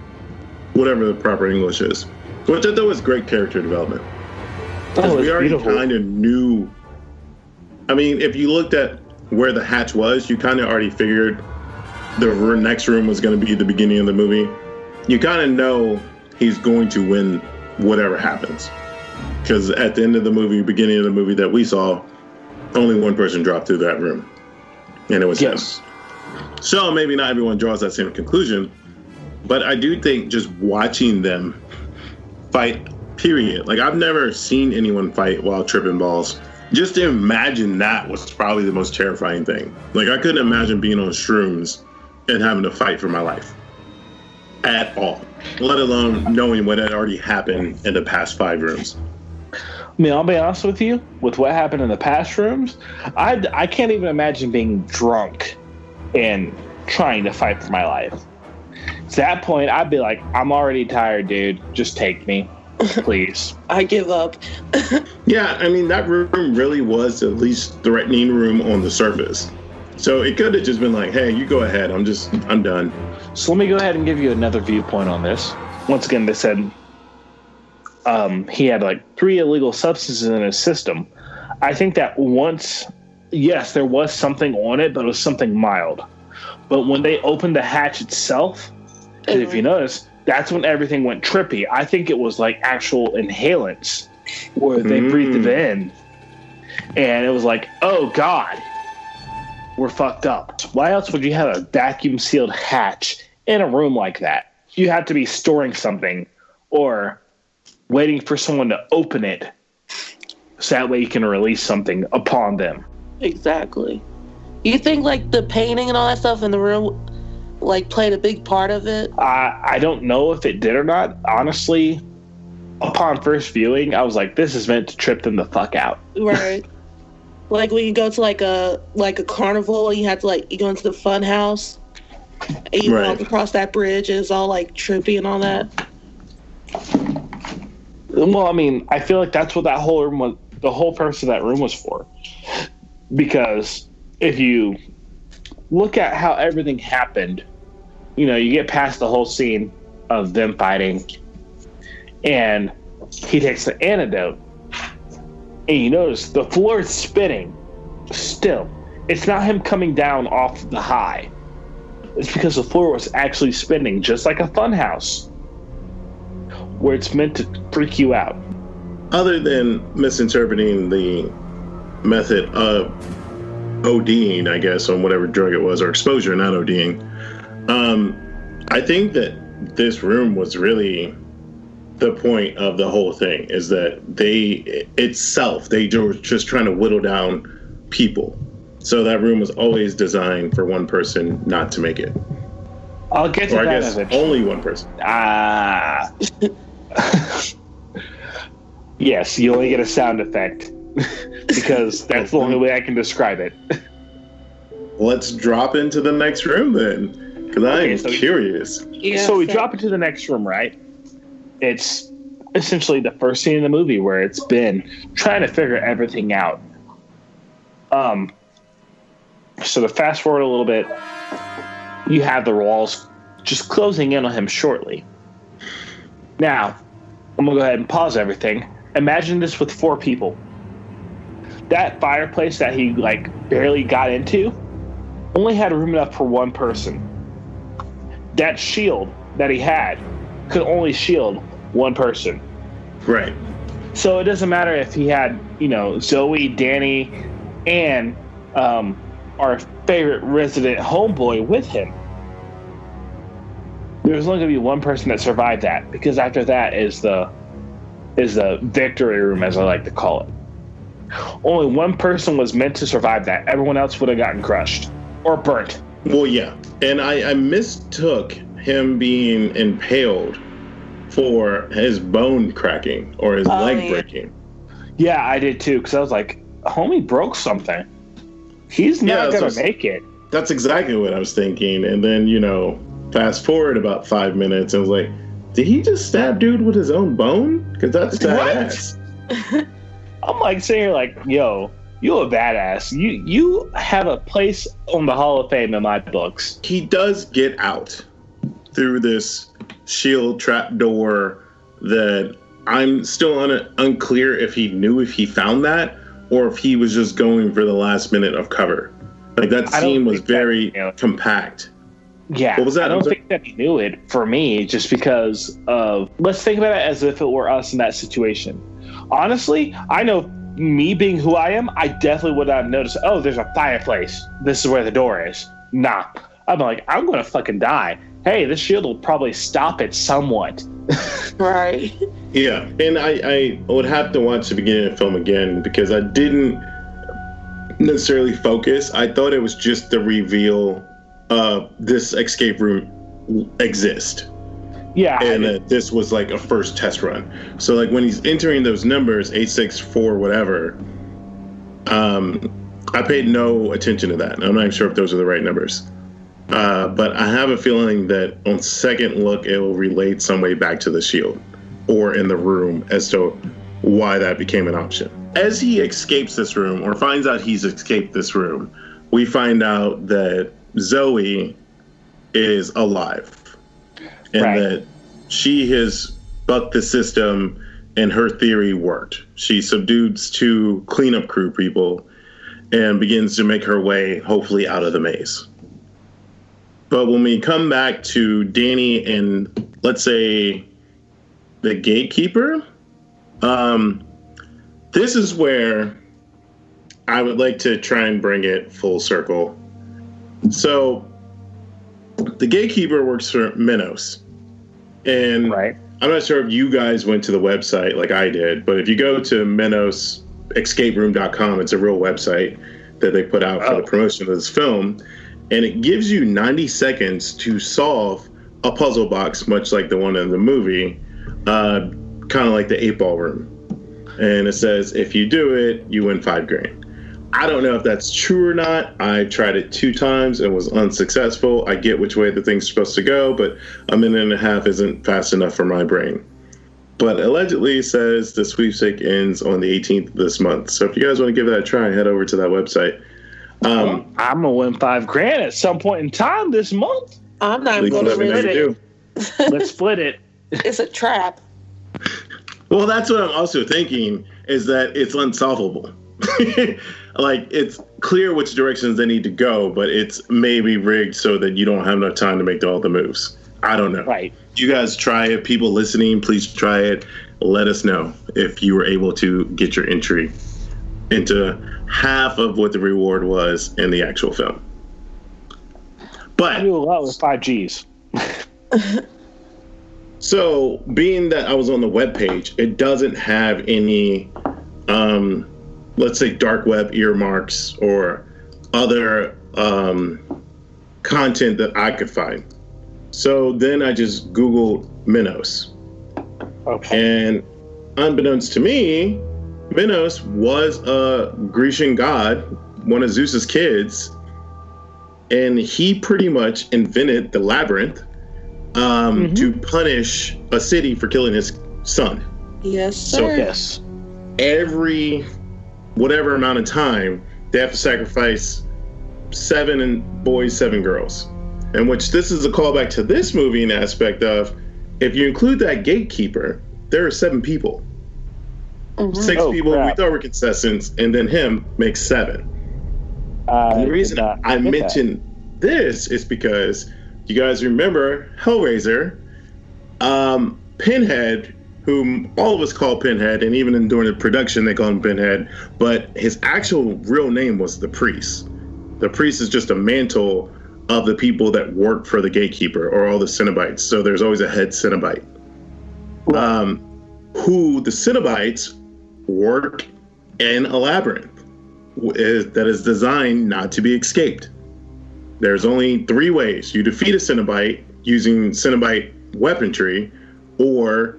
whatever the proper English is. Which I thought was great character development. Oh, we already kind of knew. I mean, if you looked at where the hatch was, you kind of already figured the next room was going to be the beginning of the movie. You kind of know he's going to win whatever happens. Because at the end of the movie, beginning of the movie that we saw, only one person dropped through that room, and it was Yes. him. So maybe not everyone draws that same conclusion, But I do think just watching them fight, period. Like I've never seen anyone fight while tripping balls. Just to imagine that was probably the most terrifying thing. Like I couldn't imagine being on shrooms and having to fight for my life at all, let alone knowing what had already happened in the past five rooms. I mean, I'll be honest with you. With what happened in the past rooms, I I can't even imagine being drunk and trying to fight for my life. At that point, I'd be like, I'm already tired, dude. Just take me, please. I give up. Yeah, I mean that room really was the least threatening room on the surface. So it could have just been like, "Hey, you go ahead. I'm just, I'm done." So let me go ahead and give you another viewpoint on this. Once again, they said um, he had like three illegal substances in his system. I think that once, yes, there was something on it, but it was something mild. But when they opened the hatch itself, 'cause if you notice, that's when everything went trippy. I think it was like actual inhalants where they breathed it in. And it was like, oh God, we're fucked up. Why else would you have a vacuum sealed hatch in a room like that? You have to be storing something or waiting for someone to open it so that way you can release something upon them. Exactly. You think like the painting and all that stuff in the room like played a big part of it? I I don't know if it did or not. Honestly, upon first viewing, I was like, this is meant to trip them the fuck out. Right. like when you go to like a like a carnival and you have to like you go into the fun house and you Right. walk across that bridge and it's all like trippy and all that. Well, I mean, I feel like that's what that whole room was. The whole purpose of that room was for, because if you look at how everything happened, you know, you get past the whole scene of them fighting, and he takes the antidote, and you notice the floor is spinning. Still, it's not him coming down off the high. It's because the floor was actually spinning, just like a funhouse where it's meant to freak you out. Other than misinterpreting the method of ODing, I guess, on whatever drug it was, or exposure, not ODing, um, I think that this room was really the point of the whole thing is that they itself they were just trying to whittle down people so that room was always designed for one person not to make it I'll get to or i that guess eventually. only one person Ah. yes, you only get a sound effect because that's the only way I can describe it. let's drop into the next room then because i'm Okay, so- curious Yeah. so we so- drop into the next room, right? It's essentially the first scene in the movie where it's been trying to figure everything out. Um, so to fast forward a little bit, you have the walls just closing in on him shortly. Now, I'm gonna go ahead and pause everything. Imagine this with four people. That fireplace that he like barely got into only had room enough for one person that shield that he had could only shield one person. right So it doesn't matter if he had, you know, Zoe, Danny, and um, our favorite resident homeboy with him. There's only gonna be one person that survived that because after that is the is the victory room, as I like to call it. Only one person was meant to survive that. Everyone else would have gotten crushed or burnt. Well, yeah, and I, I mistook him being impaled for his bone cracking or his Oh, leg yeah. breaking. Yeah, I did too, because I was like, homie broke something. He's Yeah, not that's gonna what- make it. That's exactly what I was thinking. And then you know, fast forward about five minutes, and was like, did he just stab dude with his own bone? Because that's badass. I'm like sitting here like, yo, you a badass. You you have a place on the Hall of Fame in my books. He does get out through this shield trap door that I'm still un- unclear if he knew if he found that or if he was just going for the last minute of cover. Like that scene was that- very compact. Yeah, What was that? I don't think that he knew it for me, just because of. Let's think about it as if it were us in that situation. Honestly, I know me being who I am, I definitely would not have noticed. Oh, there's a fireplace. This is where the door is. Nah, I'm like, I'm gonna fucking die. Hey, this shield will probably stop it somewhat. right. Yeah, and I, I would have to watch the beginning of the film again because I didn't necessarily focus. I thought it was just the reveal of this escape room exist. Yeah, and that this was like a first test run. So like when he's entering those numbers, eight six four whatever, um, I paid no attention to that. I'm not even sure if those are the right numbers. Uh, but I have a feeling that on second look, it will relate some way back to the shield or in the room as to why that became an option. As he escapes this room or finds out he's escaped this room, we find out that Zoe is alive and right. that she has bucked the system and her theory worked. She subdues two cleanup crew people and begins to make her way, hopefully, out of the maze. But when we come back to Danny and let's say the gatekeeper, um, this is where I would like to try and bring it full circle. So the gatekeeper works for Minos. And right. I'm not sure if you guys went to the website like I did, but if you go to minosescaperoom.com, it's a real website that they put out for the promotion of this film and it gives you 90 seconds to solve a puzzle box, much like the one in the movie, uh, kind of like the eight ball room. And it says if you do it, you win five grand. I don't know if that's true or not. I tried it two times and was unsuccessful. I get which way the thing's supposed to go, but a minute and a half isn't fast enough for my brain. But allegedly says the sweepstake ends on the 18th of this month. So if you guys want to give that a try, head over to that website. Um, well, I'm gonna win five grand at some point in time this month. I'm not going to split it. Let's split it. It's a trap. Well, that's what I'm also thinking is that it's unsolvable. like it's clear which directions they need to go, but it's maybe rigged so that you don't have enough time to make all the moves. I don't know. Right. You guys try it. People listening, please try it. Let us know if you were able to get your entry into half of what the reward was in the actual film. But I do a lot with five Gs. so, being that I was on the web page, it doesn't have any, um, let's say, dark web earmarks or other um, content that I could find. So then I just Googled Minos. Okay. And unbeknownst to me, Minos was a Grecian god, one of Zeus's kids, and he pretty much invented the labyrinth um, mm-hmm. to punish a city for killing his son. Yes, sir. So yes, every whatever amount of time they have to sacrifice seven and boys, seven girls. and which this is a callback to this movie in aspect of if you include that gatekeeper, there are seven people. Mm-hmm. Six oh, people crap. we thought were contestants, and then him makes seven. Uh, the reason I mentioned that. this is because you guys remember Hellraiser, um, Pinhead, whom all of us call Pinhead, and even in, during the production they call him Pinhead, but his actual real name was the Priest. The Priest is just a mantle of the people that work for the gatekeeper or all the Cenobites. So there's always a head Cenobite. Um, who the Cenobites work in a labyrinth eh, that is designed not to be escaped. There's only three ways you defeat a Cenobite using Cenobite weaponry, or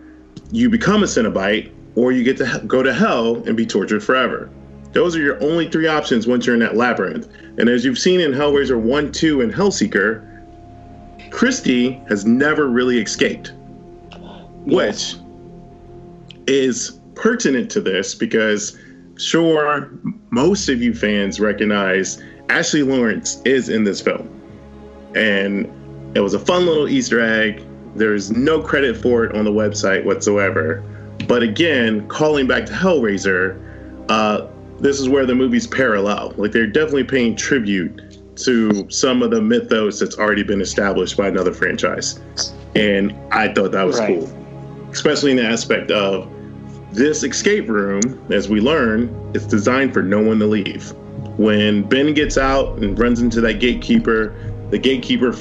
you become a Cenobite, or you get to go to hell and be tortured forever. Those are your only three options once you're in that labyrinth. And as you've seen in Hellraiser 1, 2, and Hellseeker, Christy has never really escaped. Yes. Which is pertinent to this because sure, most of you fans recognize Ashley Laurence is in this film. And it was a fun little Easter egg. There's no credit for it on the website whatsoever. But again, calling back to Hellraiser, uh, this is where the movies parallel. Like they're definitely paying tribute to some of the mythos that's already been established by another franchise. And I thought that was right. cool, especially in the aspect of this escape room, as we learn, is designed for no one to leave. When Ben gets out and runs into that gatekeeper, the gatekeeper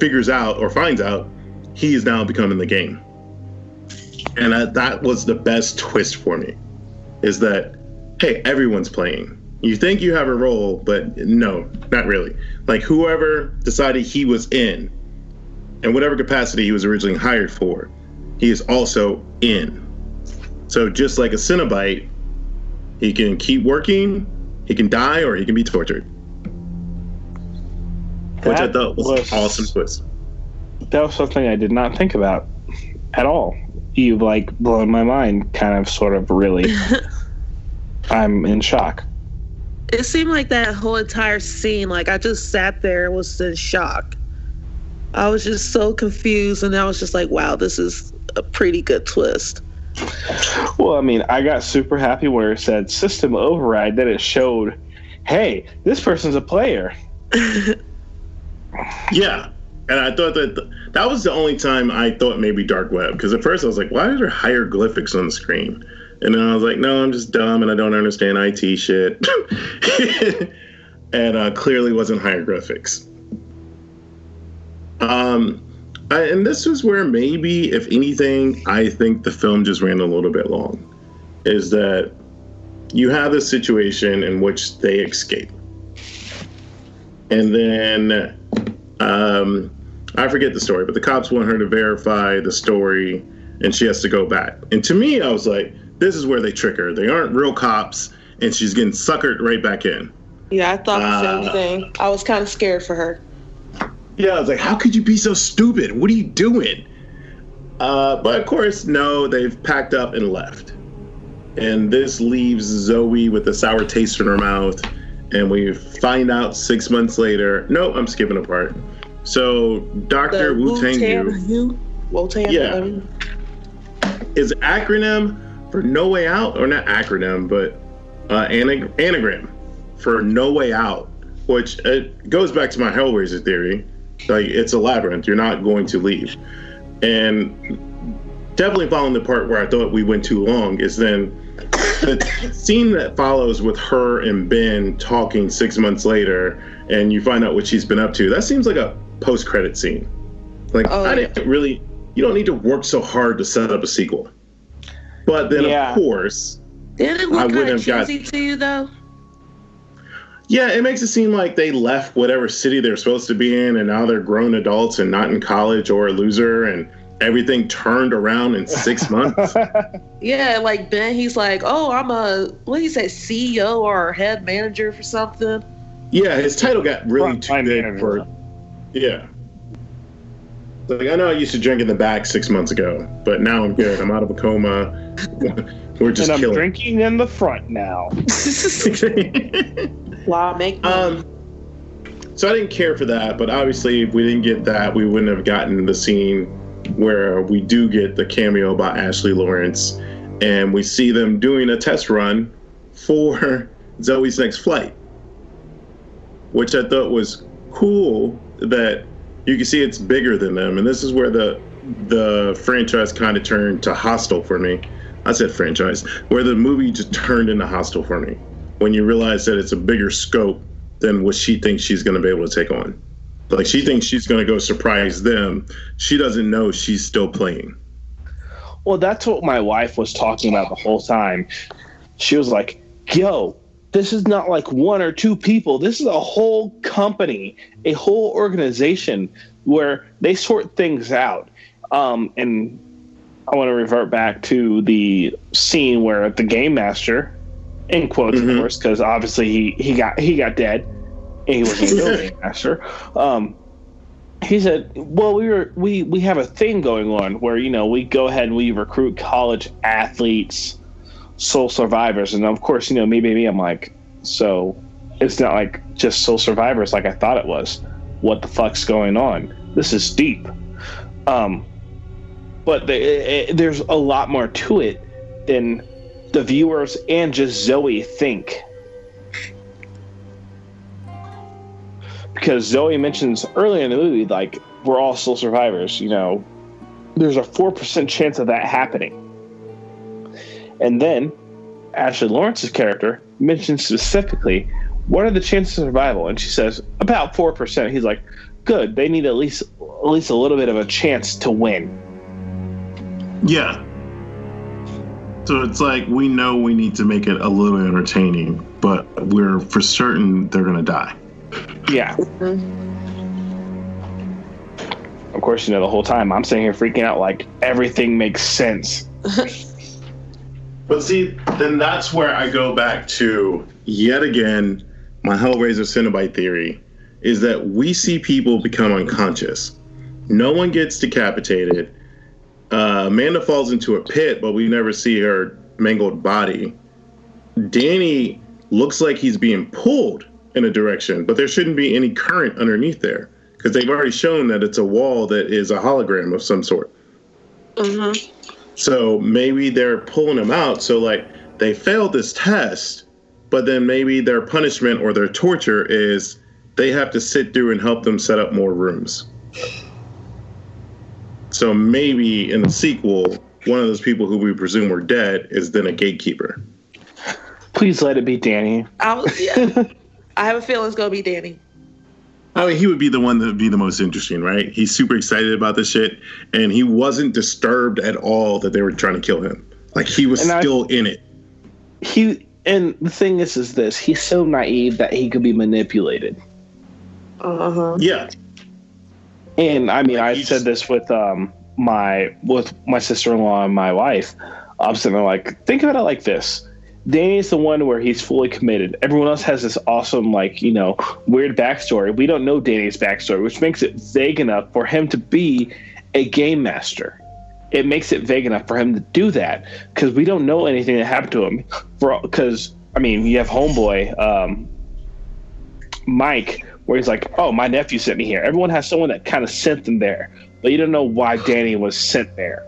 figures out or finds out he is now becoming the game. And I, that was the best twist for me is that, hey, everyone's playing. You think you have a role, but no, not really. Like whoever decided he was in, and whatever capacity he was originally hired for, he is also in. So just like a Cenobite, he can keep working, he can die, or he can be tortured. Which I That thought was, was- awesome twist. That was something I did not think about at all. You've like blown my mind, kind of, sort of, really. I'm in shock. It seemed like that whole entire scene, like I just sat there and was in shock. I was just so confused, and I was just like, wow, this is a pretty good twist. Well, I mean, I got super happy where it said system override, that it showed, hey, this person's a player. Yeah. And I thought that that was the only time I thought maybe dark web because at first I was like, why are there hieroglyphics on the screen? And then I was like, no, I'm just dumb and I don't understand IT shit. and uh, clearly wasn't hieroglyphics. Um, I, and this is where maybe, if anything, I think the film just ran a little bit long. Is that you have this situation in which they escape, and then um, I forget the story, but the cops want her to verify the story, and she has to go back. And to me, I was like, this is where they trick her. They aren't real cops, and she's getting suckered right back in. Yeah, I thought the same Uh, thing. I was kind of scared for her. Yeah, I was like, how could you be so stupid? What are you doing? Uh, but of course, no, they've packed up and left. And this leaves Zoe with a sour taste in her mouth. And we find out six months later. No, I'm skipping a part. So Dr. Wootan Yu Yu. Wootan Yeah. Is acronym for No Way Out, or not acronym, but uh, anag- anagram for No Way Out, which it goes back to my Hellraiser theory. Like it's a labyrinth; you're not going to leave. And definitely following the part where I thought we went too long is then the scene that follows with her and Ben talking six months later, and you find out what she's been up to. That seems like a post-credit scene. Like Oh, I didn't really. You don't need to work so hard to set up a sequel. But then, Yeah. of course, Didn't it I look kind wouldn't of have got- to you though? Yeah, it makes it seem like they left whatever city they're supposed to be in, and now they're grown adults and not in college or a loser, and everything turned around in six months. Yeah, like Ben, he's like, oh, I'm a what do you say, CEO or head manager for something. Yeah, his title got really too big for. Yeah. Like I know I used to drink in the back six months ago, but now I'm good. I'm out of a coma. We're just and I'm killing. drinking in the front now. wow, make um. So I didn't care for that, but obviously, if we didn't get that, we wouldn't have gotten the scene where we do get the cameo by Ashley Laurence, and we see them doing a test run for Zoe's next flight, which I thought was cool. That you can see it's bigger than them, and this is where the the franchise kind of turned to Hostel for me. I said franchise, where the movie just turned into Hostel for me when you realize that it's a bigger scope than what she thinks she's going to be able to take on. Like she thinks she's going to go surprise them. She doesn't know she's still playing. Well, that's what my wife was talking about the whole time. She was like, yo, this is not like one or two people. This is a whole company, a whole organization where they sort things out. Um, and I want to revert back to the scene where the game master, in quotes, Mhm. of course, because obviously he, he got he got dead, and he wasn't a real master. Um, he said, "Well, we were we we have a thing going on where you know we go ahead and we recruit college athletes, sole survivors, and of course you know me, me, I'm like, so it's not like just sole survivors like I thought it was. What the fuck's going on? This is deep." Um, but the, it, there's a lot more to it than the viewers and just Zoe think. Because Zoe mentions earlier in the movie, like, we're all still survivors, you know, there's a 4% chance of that happening. And then Ashley Laurence's character mentions specifically, what are the chances of survival? And she says, about 4%. He's like, good, they need at least at least a little bit of a chance to win. Yeah. So it's like we know we need to make it a little entertaining, but we're for certain they're gonna die. Yeah. Mm-hmm. Of course, you know the whole time I'm sitting here freaking out like everything makes sense. But see, then that's where I go back to yet again my Hellraiser Cenobite theory is that we see people become unconscious. No one gets decapitated. Uh, Amanda falls into a pit, but we never see her mangled body. Danny looks like he's being pulled in a direction, but there shouldn't be any current underneath there because they've already shown that it's a wall that is a hologram of some sort. Uh-huh. So maybe they're pulling him out. So like they failed this test, but then maybe their punishment or their torture is they have to sit through and help them set up more rooms. So maybe in the sequel, one of those people who we presume were dead is then a gatekeeper. Please let it be Danny. I was, yeah. I have a feeling it's gonna be Danny. I mean, he would be the one that would be the most interesting, right? He's super excited about this shit, and he wasn't disturbed at all that they were trying to kill him. Like he was And I- still in it. He and the thing is, is this: he's so naive that he could be manipulated. Uh huh. Yeah, And I mean, Like, I said this with um my with my sister in law and my wife. I'm sitting there like, think about it like this: Danny's the one where he's fully committed. Everyone else has this awesome, like you know, weird backstory. We don't know Danny's backstory, which makes it vague enough for him to be a game master. It makes it vague enough for him to do that because we don't know anything that happened to him. For because I mean, you have Homeboy, um, Mike, where he's like, "Oh, my nephew sent me here." Everyone has someone that kind of sent them there, but you don't know why Danny was sent there.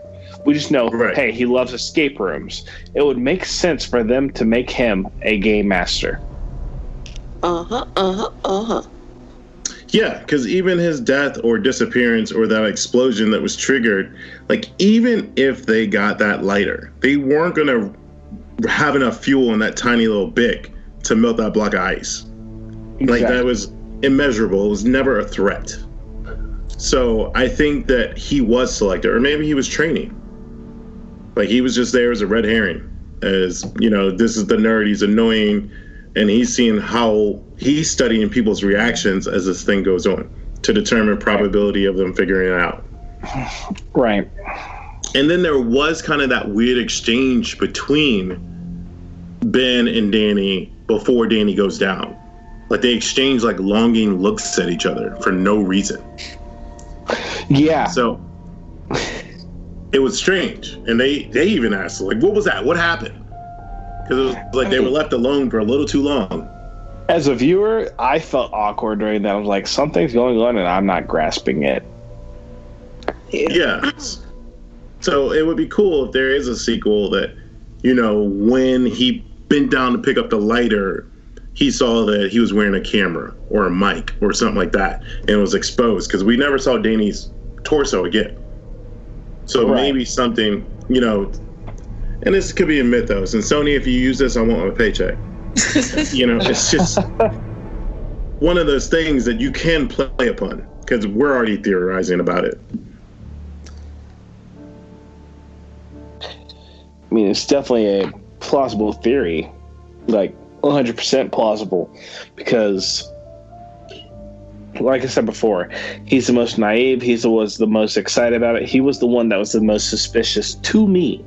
We just know, Right. hey, he loves escape rooms. It would make sense for them to make him a game master. Uh huh. Uh huh. Uh huh. Yeah, because even his death or disappearance or that explosion that was triggered, like even if they got that lighter, they weren't gonna have enough fuel in that tiny little bic to melt that block of ice. Like that was immeasurable. It was never a threat. So I think that he was selected, or maybe he was training. Like he was just there as a red herring, as you know, this is the nerd. He's annoying, and he's seeing how he's studying people's reactions as this thing goes on to determine probability of them figuring it out. right. And then there was kind of that weird exchange between Ben and Danny before Danny goes down. Like they exchange like longing looks at each other for no reason. Yeah. So it was strange, and they they even asked like, "What was that? What happened?" Because it was like they were left alone for a little too long. As a viewer, I felt awkward during that. I was like, something's going on, and I'm not grasping it. Yeah. So it would be cool if there is a sequel that, you know, when he bent down to pick up the lighter, he saw that he was wearing a camera or a mic or something like that, and was exposed because we never saw Danny's torso again. So Right. maybe something, you know, and this could be a mythos. And Sony, if you use this, I want my paycheck. you know, it's just one of those things that you can play upon because we're already theorizing about it. I mean, it's definitely a plausible theory, like 100% plausible, because, like I said before, he's the most naive. He was the most excited about it. He was the one that was the most suspicious to me.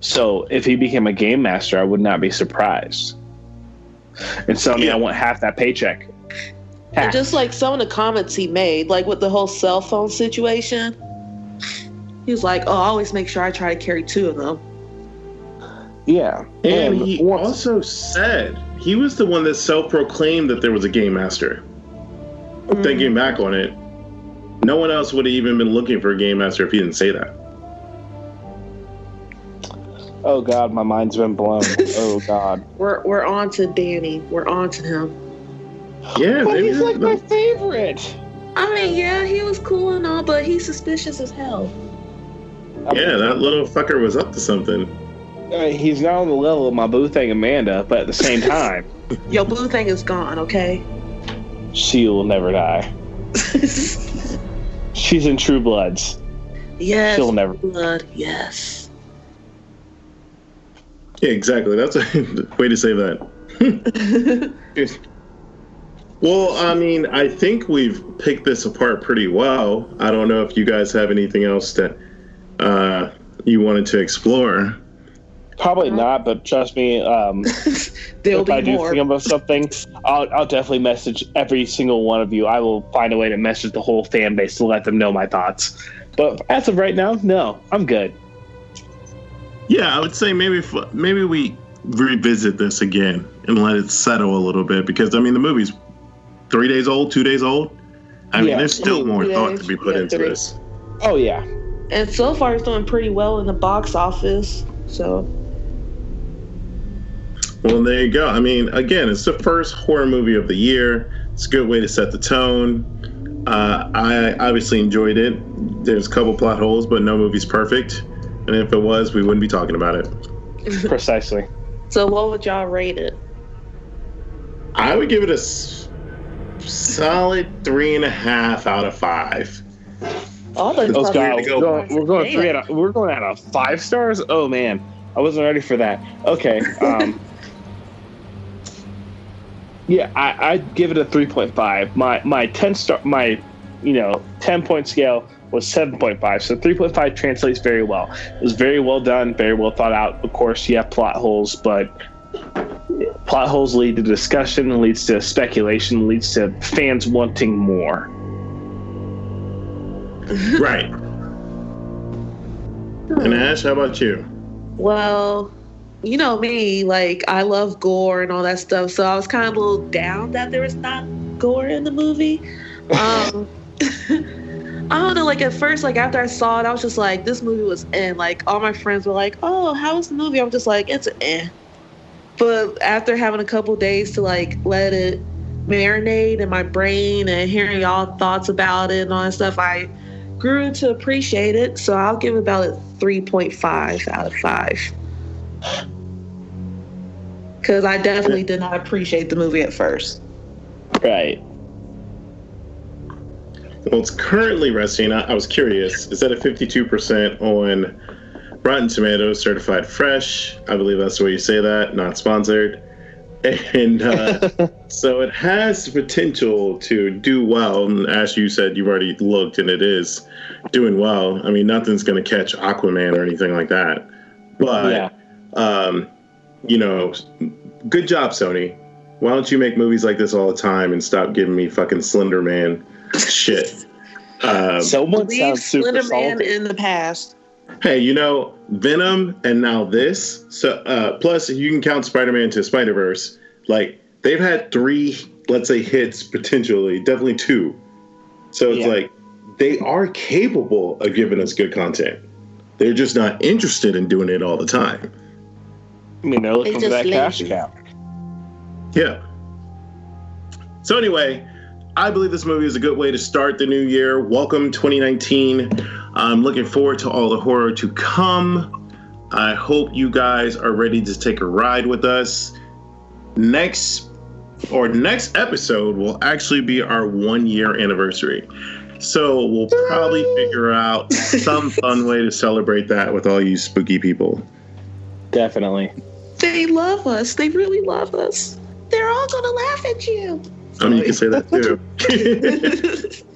So if he became a game master, I would not be surprised. And so, I mean, Yeah. I want half that paycheck. Half. And just like some of the comments he made, like with the whole cell phone situation, he was like, "Oh, I always make sure I try to carry two of them." Yeah. And he once- also said he was the one that self-proclaimed that there was a game master. Thinking hmm. back on it, no one else would have even been looking for a game master if he didn't say that. oh, God, my mind's been blown. oh, God. We're we're on to Danny. We're on to him. Yeah, But he's like my favorite. I mean, yeah, he was cool and all, but he's suspicious as hell. I yeah, mean, that little fucker was up to something. I mean, he's not on the level of my boo thing Amanda, but at the same time, your blue thing is gone. Okay. she will never die. She's in True Bloods. yes. She'll never. Blood. Yes. Yeah, exactly. That's a way to say that. well, I mean, I think we've picked this apart pretty well. I don't know if you guys have anything else that uh, you wanted to explore. Probably not, but trust me. Um, There'll if I do more. think about something, I'll, I'll definitely message every single one of you. I will find a way to message the whole fan base to let them know my thoughts. But as of right now, no, I'm good. Yeah, I would say maybe if, maybe we revisit this again and let it settle a little bit because I mean the movie's three days old, two days old. I mean, there's still more Yeah, thought to be put yeah, into three. this. Oh yeah, And so far, it's doing pretty well in the box office. So Well, there you go. I mean, again, it's the first horror movie of the year. It's a good way to set the tone. Uh, I obviously enjoyed it. There's a couple plot holes, but no movie's perfect. And if it was, we wouldn't be talking about it. precisely. So what would y'all rate it? I would give it a s- solid three and a half out of five. Oh, the Let's go. We're going, we're going three out of, we're going out of five stars. Oh man, I wasn't ready for that. Okay. Um, yeah, I, I'd give it a three point five. My my ten star my you know ten point scale was seven point five. So three point five translates very well. It was very well done, very well thought out. Of course, you have plot holes, but plot holes lead to discussion, leads to speculation, leads to fans wanting more. Right. Hmm. And Ash, how about you? Well, you know me, like I love gore and all that stuff. So I was kind of a little down that there was not gore in the movie. Um, I don't know. Like at first, like after I saw it, I was just like, this movie was in. Like all my friends were like, oh, how was the movie? I'm just like, it's eh. But after having a couple days to like let it marinate in my brain and hearing y'all thoughts about it and all that stuff, I grew to appreciate it. So I'll give it about a 3.5 out of 5. Because I definitely did not appreciate the movie at first. Right. Well, it's currently resting. I, I was curious. Is that a 52% on Rotten Tomatoes, certified fresh? I believe that's the way you say that, not sponsored. And uh, so it has potential to do well. And as you said, you've already looked, and it is doing well. I mean, nothing's going to catch Aquaman or anything like that. But, yeah. Um, you know, good job, Sony. Why don't you make movies like this all the time and stop giving me fucking Slender Man shit? Um, Someone Leave sounds super Slender Man in the past. hey, you know, Venom and now this. So, uh, plus, you can count Spider Man to Spider Verse. Like, they've had three, let's say, hits potentially, definitely two. So it's Yeah. like they are capable of giving us good content. They're just not interested in doing it all the time. I mean, they're looking for that just cash lazy. cow. Yeah. So anyway, I believe this movie is a good way to start the new year. Welcome 2019. I'm looking forward to all the horror to come. I hope you guys are ready to take a ride with us. Next or next episode will actually be our one year anniversary. So we'll probably figure out some fun way to celebrate that with all you spooky people. Definitely. They love us. They really love us. They're all going to laugh at you. I mean, you can say that too.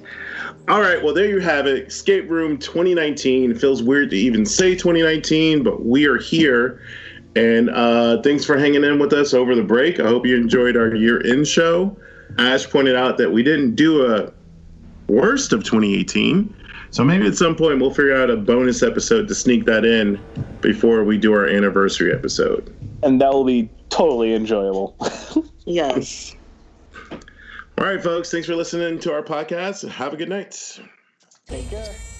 All right, well, there you have it. Escape Room 2019. It feels weird to even say 2019, but we are here. And uh, thanks for hanging in with us over the break. I hope you enjoyed our year end show. Ash pointed out that we didn't do a worst of 2018. So maybe at some point we'll figure out a bonus episode to sneak that in before we do our anniversary episode. And that will be totally enjoyable. yes. All right, folks. Thanks for listening to our podcast. Have a good night. Take care.